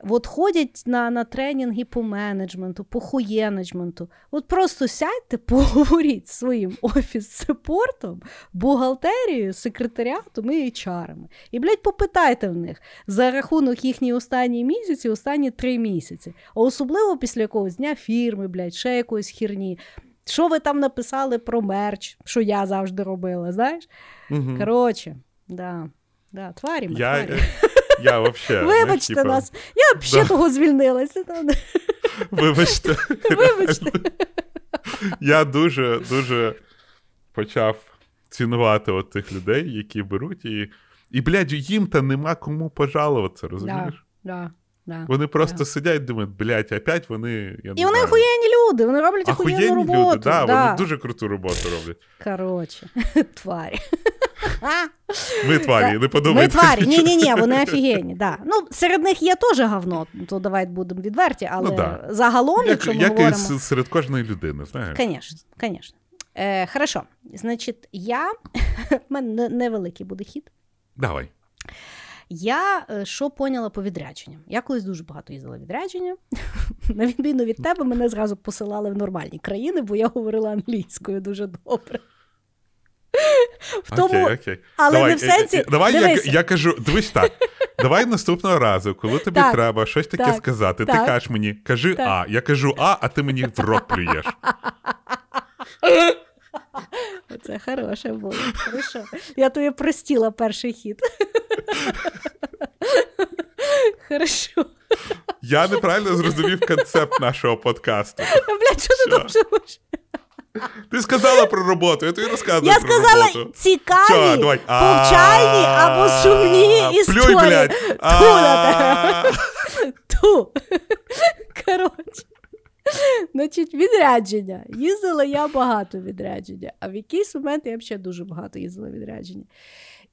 от ходять на на тренінги по менеджменту, по хуєнеджменту. От просто сядьте, поговоріть своїм офіс-сепортом, бухгалтерією, секретаріатом і HR-ами. І, блядь, попитайте в них за рахунок їхньої останні місяці, останні три місяці. А особливо після якогось дня фірми, блядь, ще якоїсь хірні. Що ви там написали про мерч, що я завжди робила, знаєш? Угу. Коротше, да, да, тварі ми, я, тварі. Я вообще, Вибачте типа... нас, я б да. того звільнилася. Вибачте. Вибачте. Я дуже дуже почав цінувати от тих людей, які беруть і. І, блядь, їм та нема кому пожалуватися, розумієш? Да, да. Да, Вони просто да. сидять, думають, блядь, опять вони. Я І вони охуєнні люди, вони роблять охуєнну роботу. Люди, да, да. Вони дуже круту роботу роблять. Коротше, тварі. Ми тварі, не подумайте. Ми тварі, ні-ні, ні вони офігенні. Да. Ну, Серед них є теж говно, то давайте будемо відверті, але ну, да. загалом, як, якщо ми як говоримо... і серед кожної людини, знаєш. Звісно, звісно. Е, Хорошо. Значить, я. У мене невеликий буде хід. Давай. Я е, що поняла по відрядженням? Я колись дуже багато їздила відрядження. На відміну від тебе, мене зразу посилали в нормальні країни, бо я говорила англійською дуже добре. В тому, окей, окей. Але давай, не в сенсі. Е, давай я я кажу, дивись так. Давай наступного разу, коли тобі так, треба щось таке так, сказати, так, ти кажеш мені, кажи А. Я кажу А, а ти мені в рот плюєш. Це хороше було. Хорошо. Я тобі простіла перший хід. Хорошо. Я неправильно зрозумів концепт нашого подкасту. Блядь, що ти думаєш? Ти сказала про роботу, я тобі розказую. Я про сказала роботу. цікаві, Чо, давай. повчальні або сумні історії. Плюй, блядь. Ту. Коротше. Значить, відрядження. Їздила я багато відрядження, а в якийсь момент я взагалі дуже багато їздила відрядження.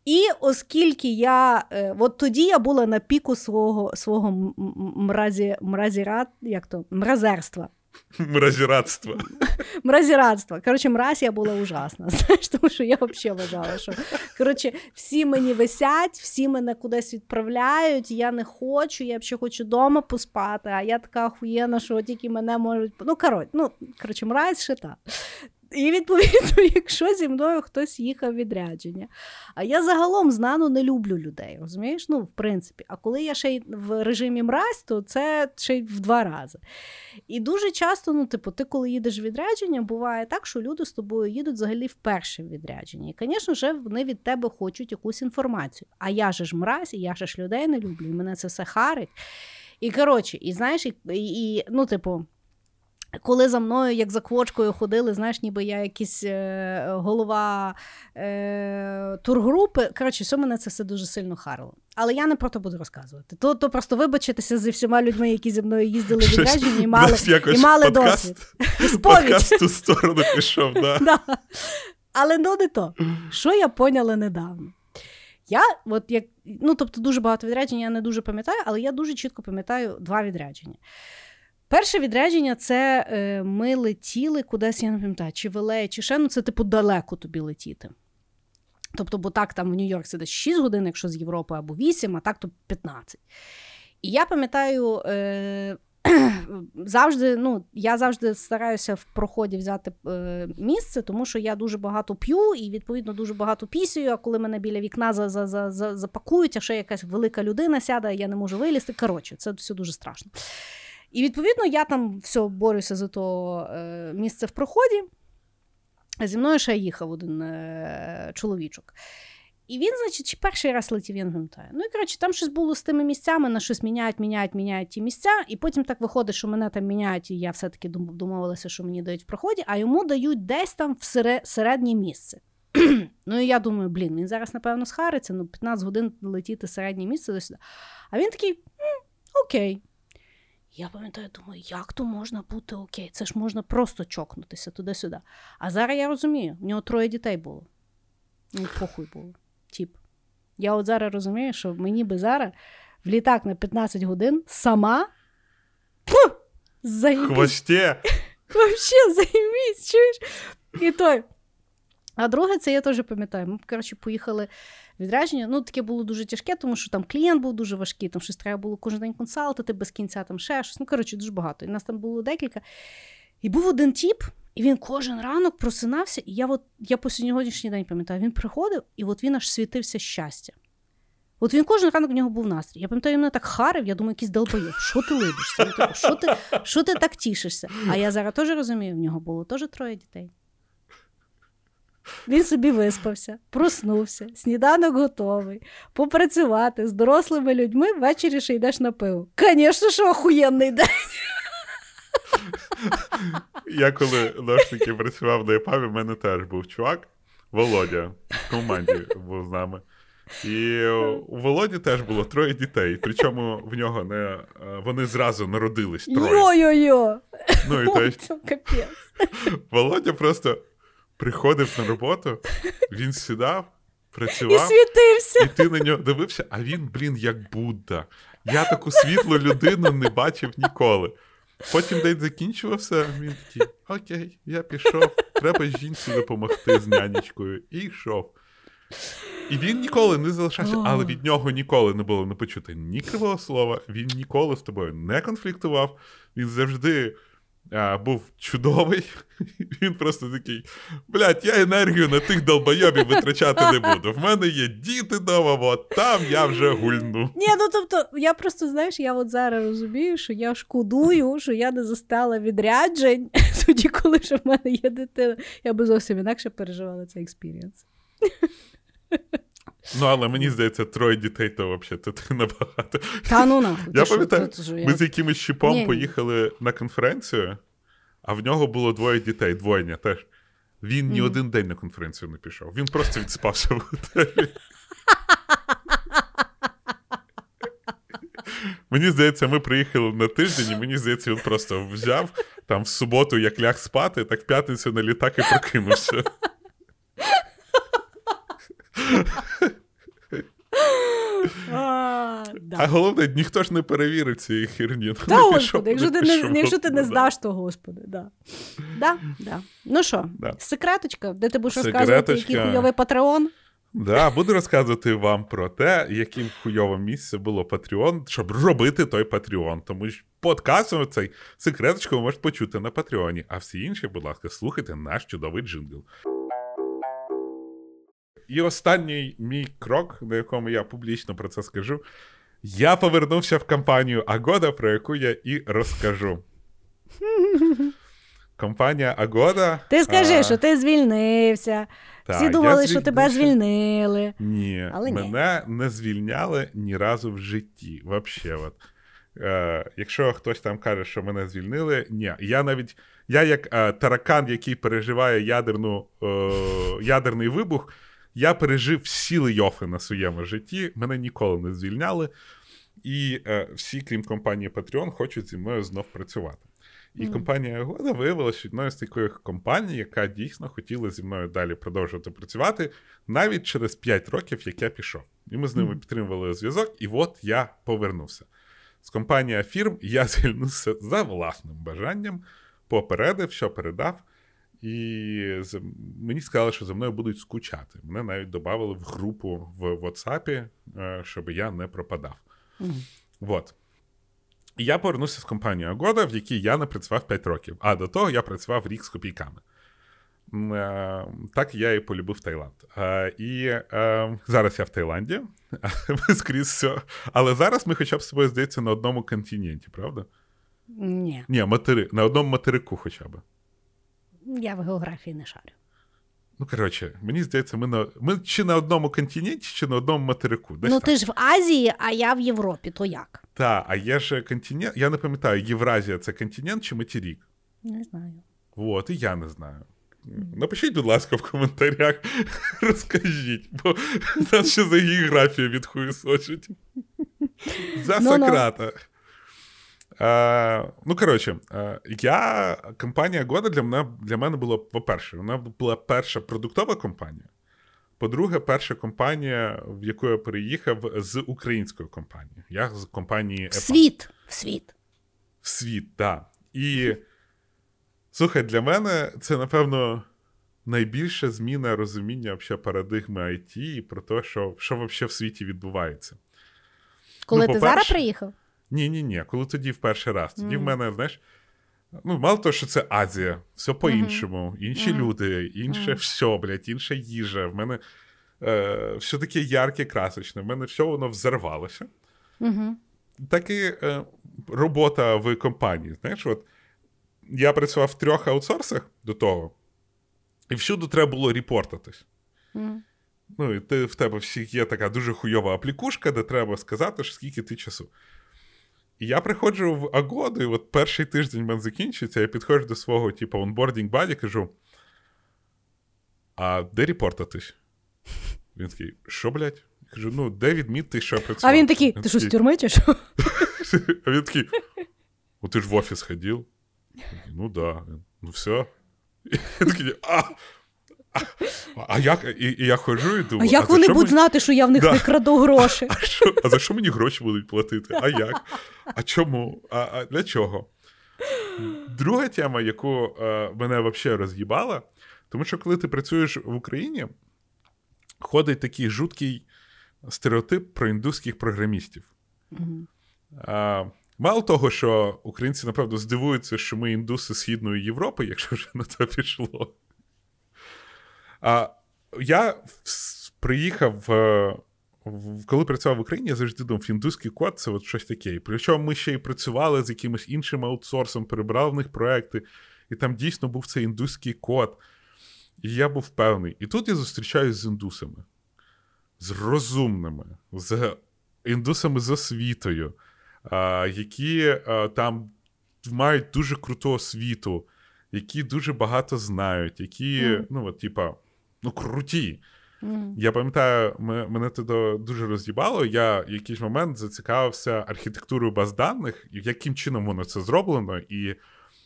І оскільки я е, от тоді я була на піку свого свого мразі, мразірат, як то, мразерства. Мразірадство. Мразірадство. Коротше, мразь я була ужасна. Знаєш, тому що я взагалі вважала, що коротше, всі мені висять, всі мене кудись відправляють. Я не хочу, я взагалі хочу вдома поспати, а я така охуєна, що тільки мене можуть. Ну, коротше, ну, коротше, мразь шита. І відповідно, якщо зі мною хтось їхав відрядження. А я загалом знано не люблю людей, розумієш? Ну, в принципі, а коли я ще й в режимі мразь, то це ще й в два рази. І дуже часто, ну, типу, ти, коли їдеш в відрядження, буває так, що люди з тобою їдуть взагалі вперше в відрядження. І, звісно ж, вони від тебе хочуть якусь інформацію. А я же ж мразь, і я же ж людей не люблю, і мене це все харить. І коротше, і знаєш, і, і ну, типу. Коли за мною, як за квочкою, ходили, знаєш, ніби я якийсь е, голова е, тургрупи. Коротше, все мене це все дуже сильно харило. Але я не про то буду розказувати. То то просто вибачитися зі всіма людьми, які зі мною їздили в відрядження і мали і мали досвід. Подкаст ту сторону пішов, да. да. Але ну не то. Що я поняла недавно? Я, от як, ну тобто, дуже багато відряджень я не дуже пам'ятаю, але я дуже чітко пам'ятаю два відрядження. Перше відрядження це е, ми летіли кудись, я не пам'ятаю, чи в чи ще, ну це типу далеко тобі летіти. Тобто, бо так там в Нью-Йорк сидить 6 годин, якщо з Європи, або 8, а так то 15. І я пам'ятаю, е, завжди, ну, я завжди стараюся в проході взяти е, місце, тому що я дуже багато п'ю і, відповідно, дуже багато пісію, а коли мене біля вікна за, за, за, за, запакують, а ще якась велика людина сяде, я не можу вилізти. Коротше, це все дуже страшно. І відповідно я там все борюся за то е, місце в проході. Зі мною ще їхав один е- чоловічок. І він, значить, перший раз летів, я не пам'ятаю. Ну і коротше, там щось було з тими місцями, на щось міняють, міняють, міняють ті місця. І потім так виходить, що мене там міняють, і я все-таки домовилася, що мені дають в проході, а йому дають десь там в середнє місце. ну і я думаю, блін, він зараз, напевно, схариться, ну 15 годин летіти середнє місце до сюди. А він такий окей. Я пам'ятаю, думаю, як то можна бути окей? Це ж можна просто чокнутися туди-сюди. А зараз я розумію, в нього троє дітей було. Ну, похуй було. Тіп. Я от зараз розумію, що мені би зараз в літак на 15 годин сама. Хвосте! Вообще займісь, чуєш? І той. А друге, це я теж пам'ятаю. Ми, коротше, поїхали відрядження. Ну, таке було дуже тяжке, тому що там клієнт був дуже важкий, там щось треба було кожен день консалтити, без кінця там ще щось. Ну, коротше, дуже багато. І нас там було декілька. І був один тіп, і він кожен ранок просинався, і я от, я по сьогоднішній день пам'ятаю, він приходив, і от він аж світився щастя. От він кожен ранок в нього був настрій. Я пам'ятаю, він мене так харив, я думаю, якийсь долбоєб. Що ти либишся? Що ти що ти так тішишся? А я зараз теж розумію, в нього було теж троє дітей. Він собі виспався, проснувся, сніданок готовий, попрацювати з дорослими людьми ввечері ще йдеш на пиво. Звісно, що охуєнний день. Я коли ножники працював на ЕПАВі, в мене теж був чувак, Володя, в команді був з нами. І у Володі теж було троє дітей, причому в нього не вони зразу народились троє. Йо-йо-йо! Ну, і то Володя просто приходив на роботу, він сідав, працював, і світився. І ти на нього дивився, а він, блін, як Будда. Я таку світлу людину не бачив ніколи. Потім день закінчувався, він такий: Окей, я пішов, треба жінці допомогти з нянечкою. І йшов. І він ніколи не залишався, але від нього ніколи не було не почути ні кривого слова, він ніколи з тобою не конфліктував, він завжди а, був чудовий. Він просто такий: блядь, я енергію на тих долбойобів витрачати не буду. В мене є діти вдома, от там я вже гульну. Ні, ну тобто, я просто знаєш, я от зараз розумію, що я шкодую, що я не застала відряджень тоді, коли вже в мене є дитина. Я би зовсім інакше переживала цей experience. Ну, але мені здається, троє дітей, то взагалі ти набагато. Та ну нахуй. Я пам'ятаю, ми з якимось щіпом ні, поїхали на конференцію, а в нього було двоє дітей, двойня теж. Він ні mm. один день на конференцію не пішов. Він просто відспався в готелі. Мені здається, ми приїхали на тиждень, і мені здається, він просто взяв там в суботу, як ляг спати, так в п'ятницю на літак і прокинувся. А, да. а головне, ніхто ж не перевірив цієї херні. Та, ну, господи, якщо ти не якщо ти не знаш, то господи, да. Да, да. Ну що, секреточка, де ти будеш розказувати, який хуйовий патреон? Да, буду розказувати вам про те, яким хуйове місце було Патреон, щоб робити той Патреон. Тому що подкастом цей секреточку ви можете почути на Патреоні. А всі інші, будь ласка, слухайте наш чудовий джингл. І останній мій крок, на якому я публічно про це скажу, я повернувся в компанію Агода, про яку я і розкажу. Компанія Агода. Ти скажи, а... що ти звільнився. Та, Всі думали, що тебе звільнили. Ні, Але мене ні. не звільняли ні разу в житті. Вообще, от. Е, Якщо хтось там каже, що мене звільнили, ні. Я навіть я як е, таракан, який переживає ядерну, е, ядерний вибух. Я пережив всі лейофи на своєму житті, мене ніколи не звільняли. І е, всі, крім компанії Patreon, хочуть зі мною знов працювати. І mm. компанія Года виявилася одною з таких компаній, яка дійсно хотіла зі мною далі продовжувати працювати навіть через 5 років, як я пішов. І ми з ними mm. підтримували зв'язок, і от я повернувся. З компанії фірм я звільнився за власним бажанням, попередив, що передав. І мені сказали, що за мною будуть скучати. Мене навіть додали в групу в WhatsApp, е, щоб я не пропадав. Mm-hmm. Вот. І я повернувся з компанією Агода, в якій я не працював 5 років. А до того я працював рік з копійками. Е, так я і полюбив Таїланд. Е, і зараз я в Таїланді, скрізь все. Але зараз ми хоча б з собою здається на одному континенті, правда? Ні. Ні, матери... на одному материку хоча б. Я в географії не шарю. Ну, коротше, мені здається, ми на ми чи на одному континенті, чи на одному материку. Десь ну так. ти ж в Азії, а я в Європі, то як? Так, а є ж континент. Я не пам'ятаю, Євразія це континент чи материк? Не знаю. От, і я не знаю. Напишіть, будь ласка, в коментарях, розкажіть, бо нас ще за географію відхуєсочить. За Ну-ну. Сократа. Е, ну, коротше, е, я, компанія Года для мене, для мене була, по-перше, вона була перша продуктова компанія. По-друге, перша компанія, в яку я переїхав з українською компанією. Я з компанії В світ. В світ. В світ, так. І слухай, для мене це, напевно, найбільша зміна розуміння вообще, парадигми IT і про те, що, що взагалі в світі відбувається. Коли Ну, ти зараз приїхав? Ні, ні, ні. Коли тоді в перший раз. Тоді в мене, знаєш, ну, мало того, що це Азія, все по-іншому, інші Мгм. люди, інше Мгм. все, блядь, інша їжа. В мене е, все таке ярке, красочне. В мене все воно взорвалося. Так і е, робота в компанії. Знаєш, от я працював в трьох аутсорсах до того, і всюди треба було репортатись. Ну, і ти, в тебе всіх є така дуже хуйова аплікушка, де треба сказати, що скільки ти часу. І я приходжу в Агоду, і от перший тиждень в мене закінчується, я підходжу до свого, типу, onboarding buddy, кажу: А де репортатись? Він такий, що, блядь? Я кажу, ну, де відмітити, що я працював? А він такий, ти що з тюрми чи що? А він такий, ну ти ж в офіс ходив? Ну да. Ну все. Я такий, а, а, а як? І, і я ходжу і А як за вони будуть мені- знати, що я в них Да. не краду гроші? А, що, а за що мені гроші будуть платити? А як? А чому? А, а для чого? Друга тема, яку е, мене взагалі роз'їбала, тому що коли ти працюєш в Україні, ходить такий жуткий стереотип про індуських програмістів. Мгм. А, мало того, що українці, напевно, здивуються, що ми індуси Східної Європи, якщо вже на це пішло. А, я приїхав, е, коли працював в Україні, я завжди думав, індуський код це от щось таке. І Причому ми ще й працювали з якимось іншим аутсорсом, перебрали в них проекти, і там дійсно був цей індуський код. І я був певний. І тут я зустрічаюсь з індусами, з розумними, з індусами з освітою, які там мають дуже круту освіту, які дуже багато знають, які, Мгм. ну, от, типа, ну, круті. Мгм. Я пам'ятаю, мене тоді дуже роз'їбало. Я в якийсь момент зацікавився архітектурою баз даних, і яким чином воно це зроблено. І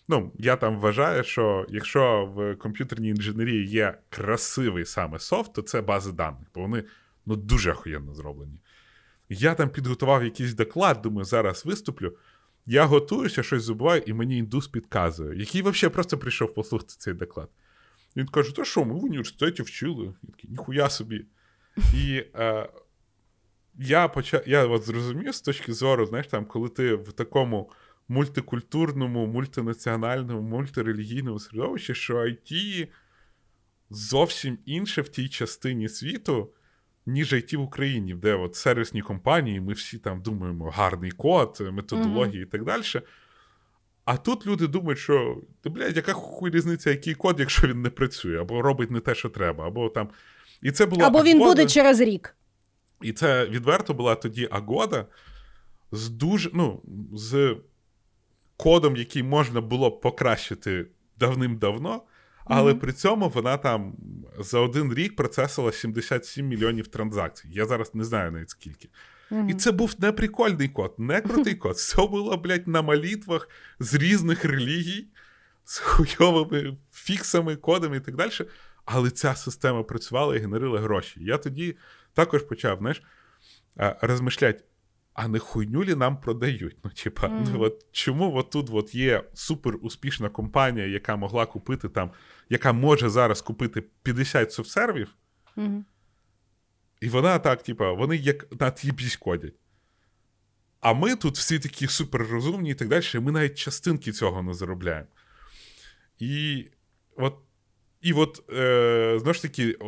ну, я там вважаю, що якщо в комп'ютерній інженерії є красивий саме софт, то це бази даних, бо вони ну, дуже охуєнно зроблені. Я там підготував якийсь доклад, думаю, зараз виступлю. Я готуюся, щось забуваю, і мені індус підказує, який взагалі просто прийшов послухати цей доклад. Він каже: то що, ми в університеті вчили. Я такий, ніхуя собі. І е, я почав, я от зрозумів з точки зору, знаєш, там, коли ти в такому мультикультурному, мультинаціональному, мультирелігійному середовищі, що IT зовсім інше в тій частині світу, ніж IT в Україні, де от сервісні компанії, ми всі там думаємо, гарний код, методології і так далі. А тут люди думають, що та, блядь, яка хуй різниця, який код, якщо він не працює, або робить не те, що треба, або там. І це було Або він Агода- буде через рік. і це відверто була тоді Агода з дуже, ну, з кодом, який можна було б покращити давним-давно, але Мгм. при цьому вона там за один рік процесила 77 мільйонів транзакцій. Я зараз не знаю навіть скільки. Мгм. І це був не прикольний код, не крутий код. Все було, блядь, на молитвах з різних релігій, з хуйовими фіксами, кодами і так далі. Але ця система працювала і генерила гроші. Я тоді також почав, знаєш, розмишляти, а не хуйню лі нам продають? Ну, типа, Мгм. ну, от чому от тут от є супер успішна компанія, яка могла купити там, яка може зараз купити 50 софтсервів, Мгм. І вона так, типа, вони як на тібісь кодять. А ми тут всі такі суперрозумні і так далі, і ми навіть частинки цього не заробляємо. І от, і от е, знову ж таки,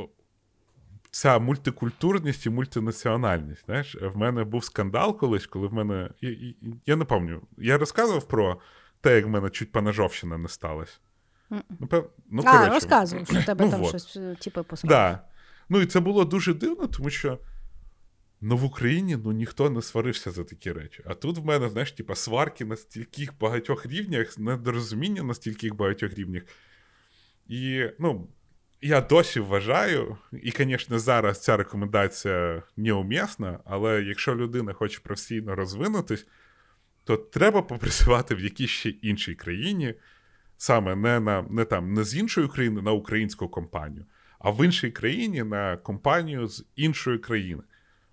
ця мультикультурність і мультинаціональність. Знаєш, в мене був скандал колись, коли в мене. Я, я, я не пам'ятаю, я розказував про те, як в мене чуть панажовщина не сталася. Ну, пев... ну, а, коротше. розказуй, що в тебе Ну, там вот. щось е, типу посрав. Да. Ну і це було дуже дивно, тому що ну, в Україні ну, ніхто не сварився за такі речі. А тут в мене, знаєш, типа, сварки на стільких багатьох рівнях, недорозуміння на стільких багатьох рівнях. І, ну, я досі вважаю, і, звісно, зараз ця рекомендація неумісна, але якщо людина хоче професійно розвинутись, то треба попрацювати в якійсь ще іншій країні, саме не, на, не, там, не з іншої країни на українську компанію, а в іншій країні на компанію з іншої країни.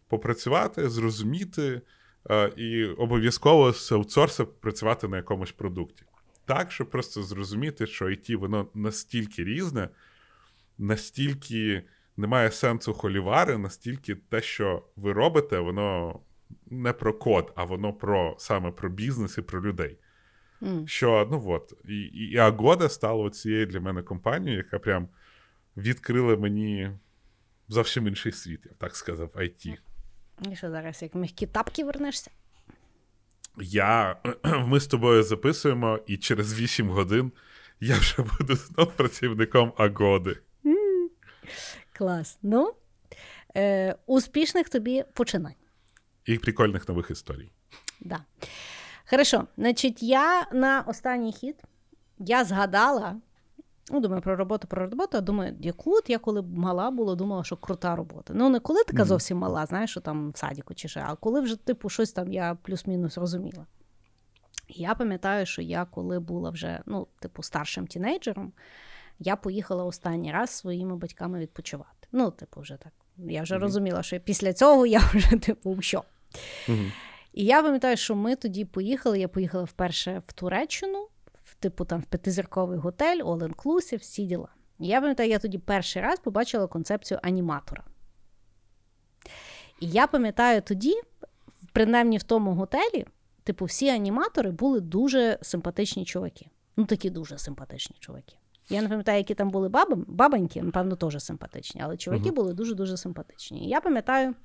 Попрацювати, зрозуміти е, і обов'язково з аутсорсом працювати на якомусь продукті. Так, щоб просто зрозуміти, що IT воно настільки різне, настільки немає сенсу холівари, настільки те, що ви робите, воно не про код, а воно про саме про бізнес і про людей. М. Що, ну от, і, і, і Агода стала цією для мене компанією, яка прям відкрила мені зовсім інший світ, я б так сказав, IT. І що зараз, як м'які тапки вернешся? Я, ми з тобою записуємо, і через 8 годин я вже буду знов працівником Агоди. Клас. Ну, е, успішних тобі починань. І прикольних нових історій. Да. Хорошо, значить, я на останній хід я згадала, ну, думаю, про роботу, про роботу, а думаю, яку от я коли мала була, думала, що крута робота. Ну, не коли така зовсім мала, знаєш, що там в садіку чи ще, а коли вже, типу, щось там я плюс-мінус розуміла. Я пам'ятаю, що я коли була вже, ну, типу, старшим тінейджером, я поїхала останній раз своїми батьками відпочивати. Ну, типу, вже так. Я вже Мгм. розуміла, що після цього я вже, типу, що? Угу. І я пам'ятаю, що ми тоді поїхали. Я поїхала вперше в Туреччину, типу там в п'ятизірковий готель, all inclusive, всі діла. Я пам'ятаю, я тоді перший раз побачила концепцію аніматора. І я пам'ятаю тоді, принаймні в тому готелі, типу, всі аніматори були дуже симпатичні чуваки. Ну, такі дуже симпатичні чуваки. Я не пам'ятаю, які там були баби, бабоньки, напевно, теж симпатичні, але чуваки Мгм. були дуже-дуже симпатичні. І я пам'ятаю,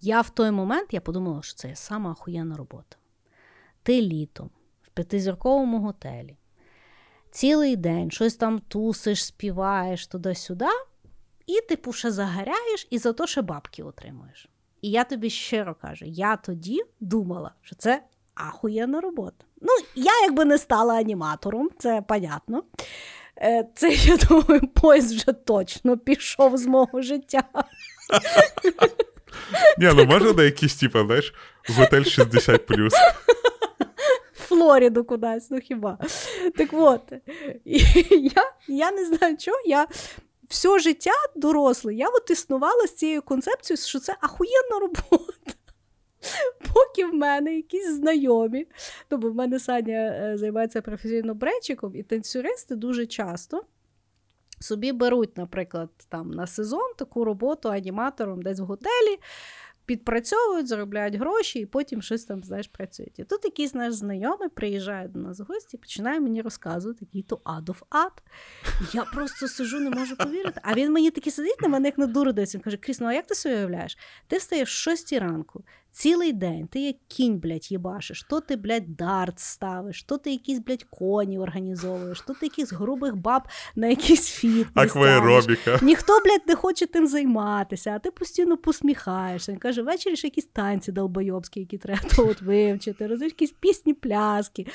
я в той момент я подумала, що це сама охуєнна робота. Ти літом п'ятизірковому готелі, цілий день щось там тусиш, співаєш туди-сюди, і типу ще загоряєш, і за то ще бабки отримуєш. І я тобі щиро кажу, я тоді думала, що це ахуєнна робота. Ну, я якби не стала аніматором, це понятно. Е, Це, я думаю, поїзд вже точно пішов з мого життя. Ні, ну може на якийсь, типу, знаєш, готель 60 Флориду кудись, ну хіба. Так от, і я, я не знаю, чого, я все життя доросле, я от існувала з цією концепцією, що це ахуєнна робота. Поки в мене якісь знайомі, ну, бо в мене Саня е, займається професійно бречиком, і танцюристи дуже часто собі беруть, наприклад, там на сезон таку роботу аніматором десь в готелі, підпрацьовують, заробляють гроші і потім щось там, знаєш, працюють. І тут якийсь наш знайомий приїжджає до нас в гості, починає мені розказувати, який то адов ад. Я просто сижу, не можу повірити. А він мені такий сидить на мене, як на дуру десь. Він каже: Кріс, ну а як ти себе уявляєш? Ти встаєш в 6 ранку, цілий день, ти як кінь, блядь, їбашиш, то ти, блядь, дарт ставиш, то ти якісь, блядь, коні організовуєш, то ти якихось грубих баб на якийсь фітнес. Акваеробіка. Ніхто, блядь, не хоче тим займатися, а ти постійно посміхаєшся. Він каже, ввечері ще якісь танці долбойобські, які треба от вивчити, розумієш, якісь пісні, пляски.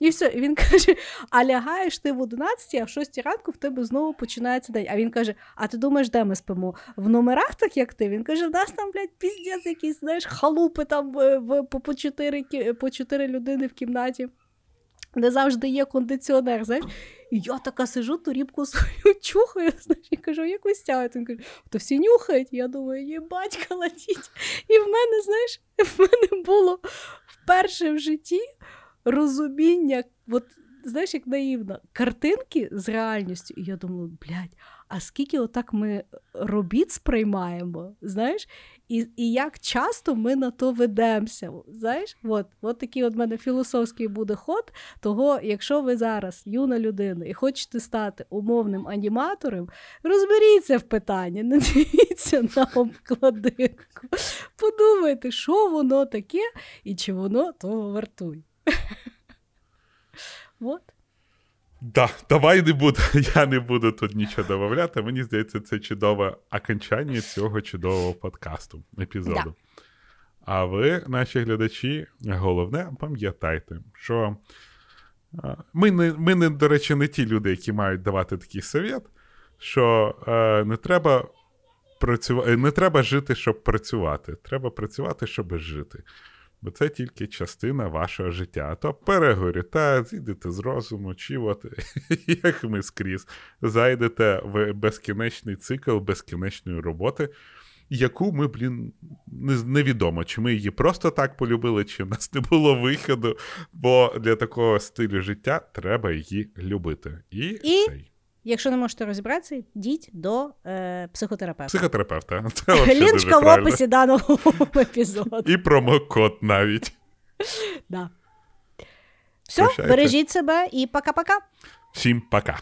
І все. І він каже: а лягаєш ти в 11, а в 6 ранку в тебе знову починається день. А він каже: А ти думаєш, де ми спимо? В номерах, так як ти? Він каже: в нас там, блядь, піздець, якісь, знаєш, халупи там в, в, по, по, 4, по 4 людини в кімнаті. Де завжди є кондиціонер, знаєш. І я така сижу, ту рібку свою чухаю, знаєш, і кажу, як ви стягуєте? Він каже, то всі нюхають. Я думаю, є батька ладіть. І в мене, знаєш, в мене було вперше в житті розуміння, от, знаєш, як наївно, картинки з реальністю. І я думаю, блядь, а скільки отак ми робіт сприймаємо, знаєш? І, і як часто ми на то ведемося. Знаєш, от, от такий от мене філософський буде ход. Того, якщо ви зараз юна людина і хочете стати умовним аніматором, розберіться в питанні, не дивіться на обкладинку. Подумайте, що воно таке і чи воно того вартує. От. Да, давай не буду. Я не буду тут нічого додавати. Мені здається, це чудове окончання цього чудового подкасту, епізоду. Да. А ви, наші глядачі, головне, пам'ятайте, що ми, не, ми не, до речі, не ті люди, які мають давати такий совет, що е, не треба працювати, не треба жити, щоб працювати. Треба працювати, щоб жити. Бо це тільки частина вашого життя. А то перегоріте, зійдете з розуму, чи от, як ми скрізь, зайдете в безкінечний цикл безкінечної роботи, яку ми, блін, не- невідомо, чи ми її просто так полюбили, чи в нас не було виходу, бо для такого стилю життя треба її любити. І, І? цей. Якщо не можете розібратися, йдіть до е, психотерапевта. Психотерапевта. Це Лінчка в описі даного епізоду. І промокод навіть. Да. Все, Прощайте. бережіть себе і пока-пока. Всім пока.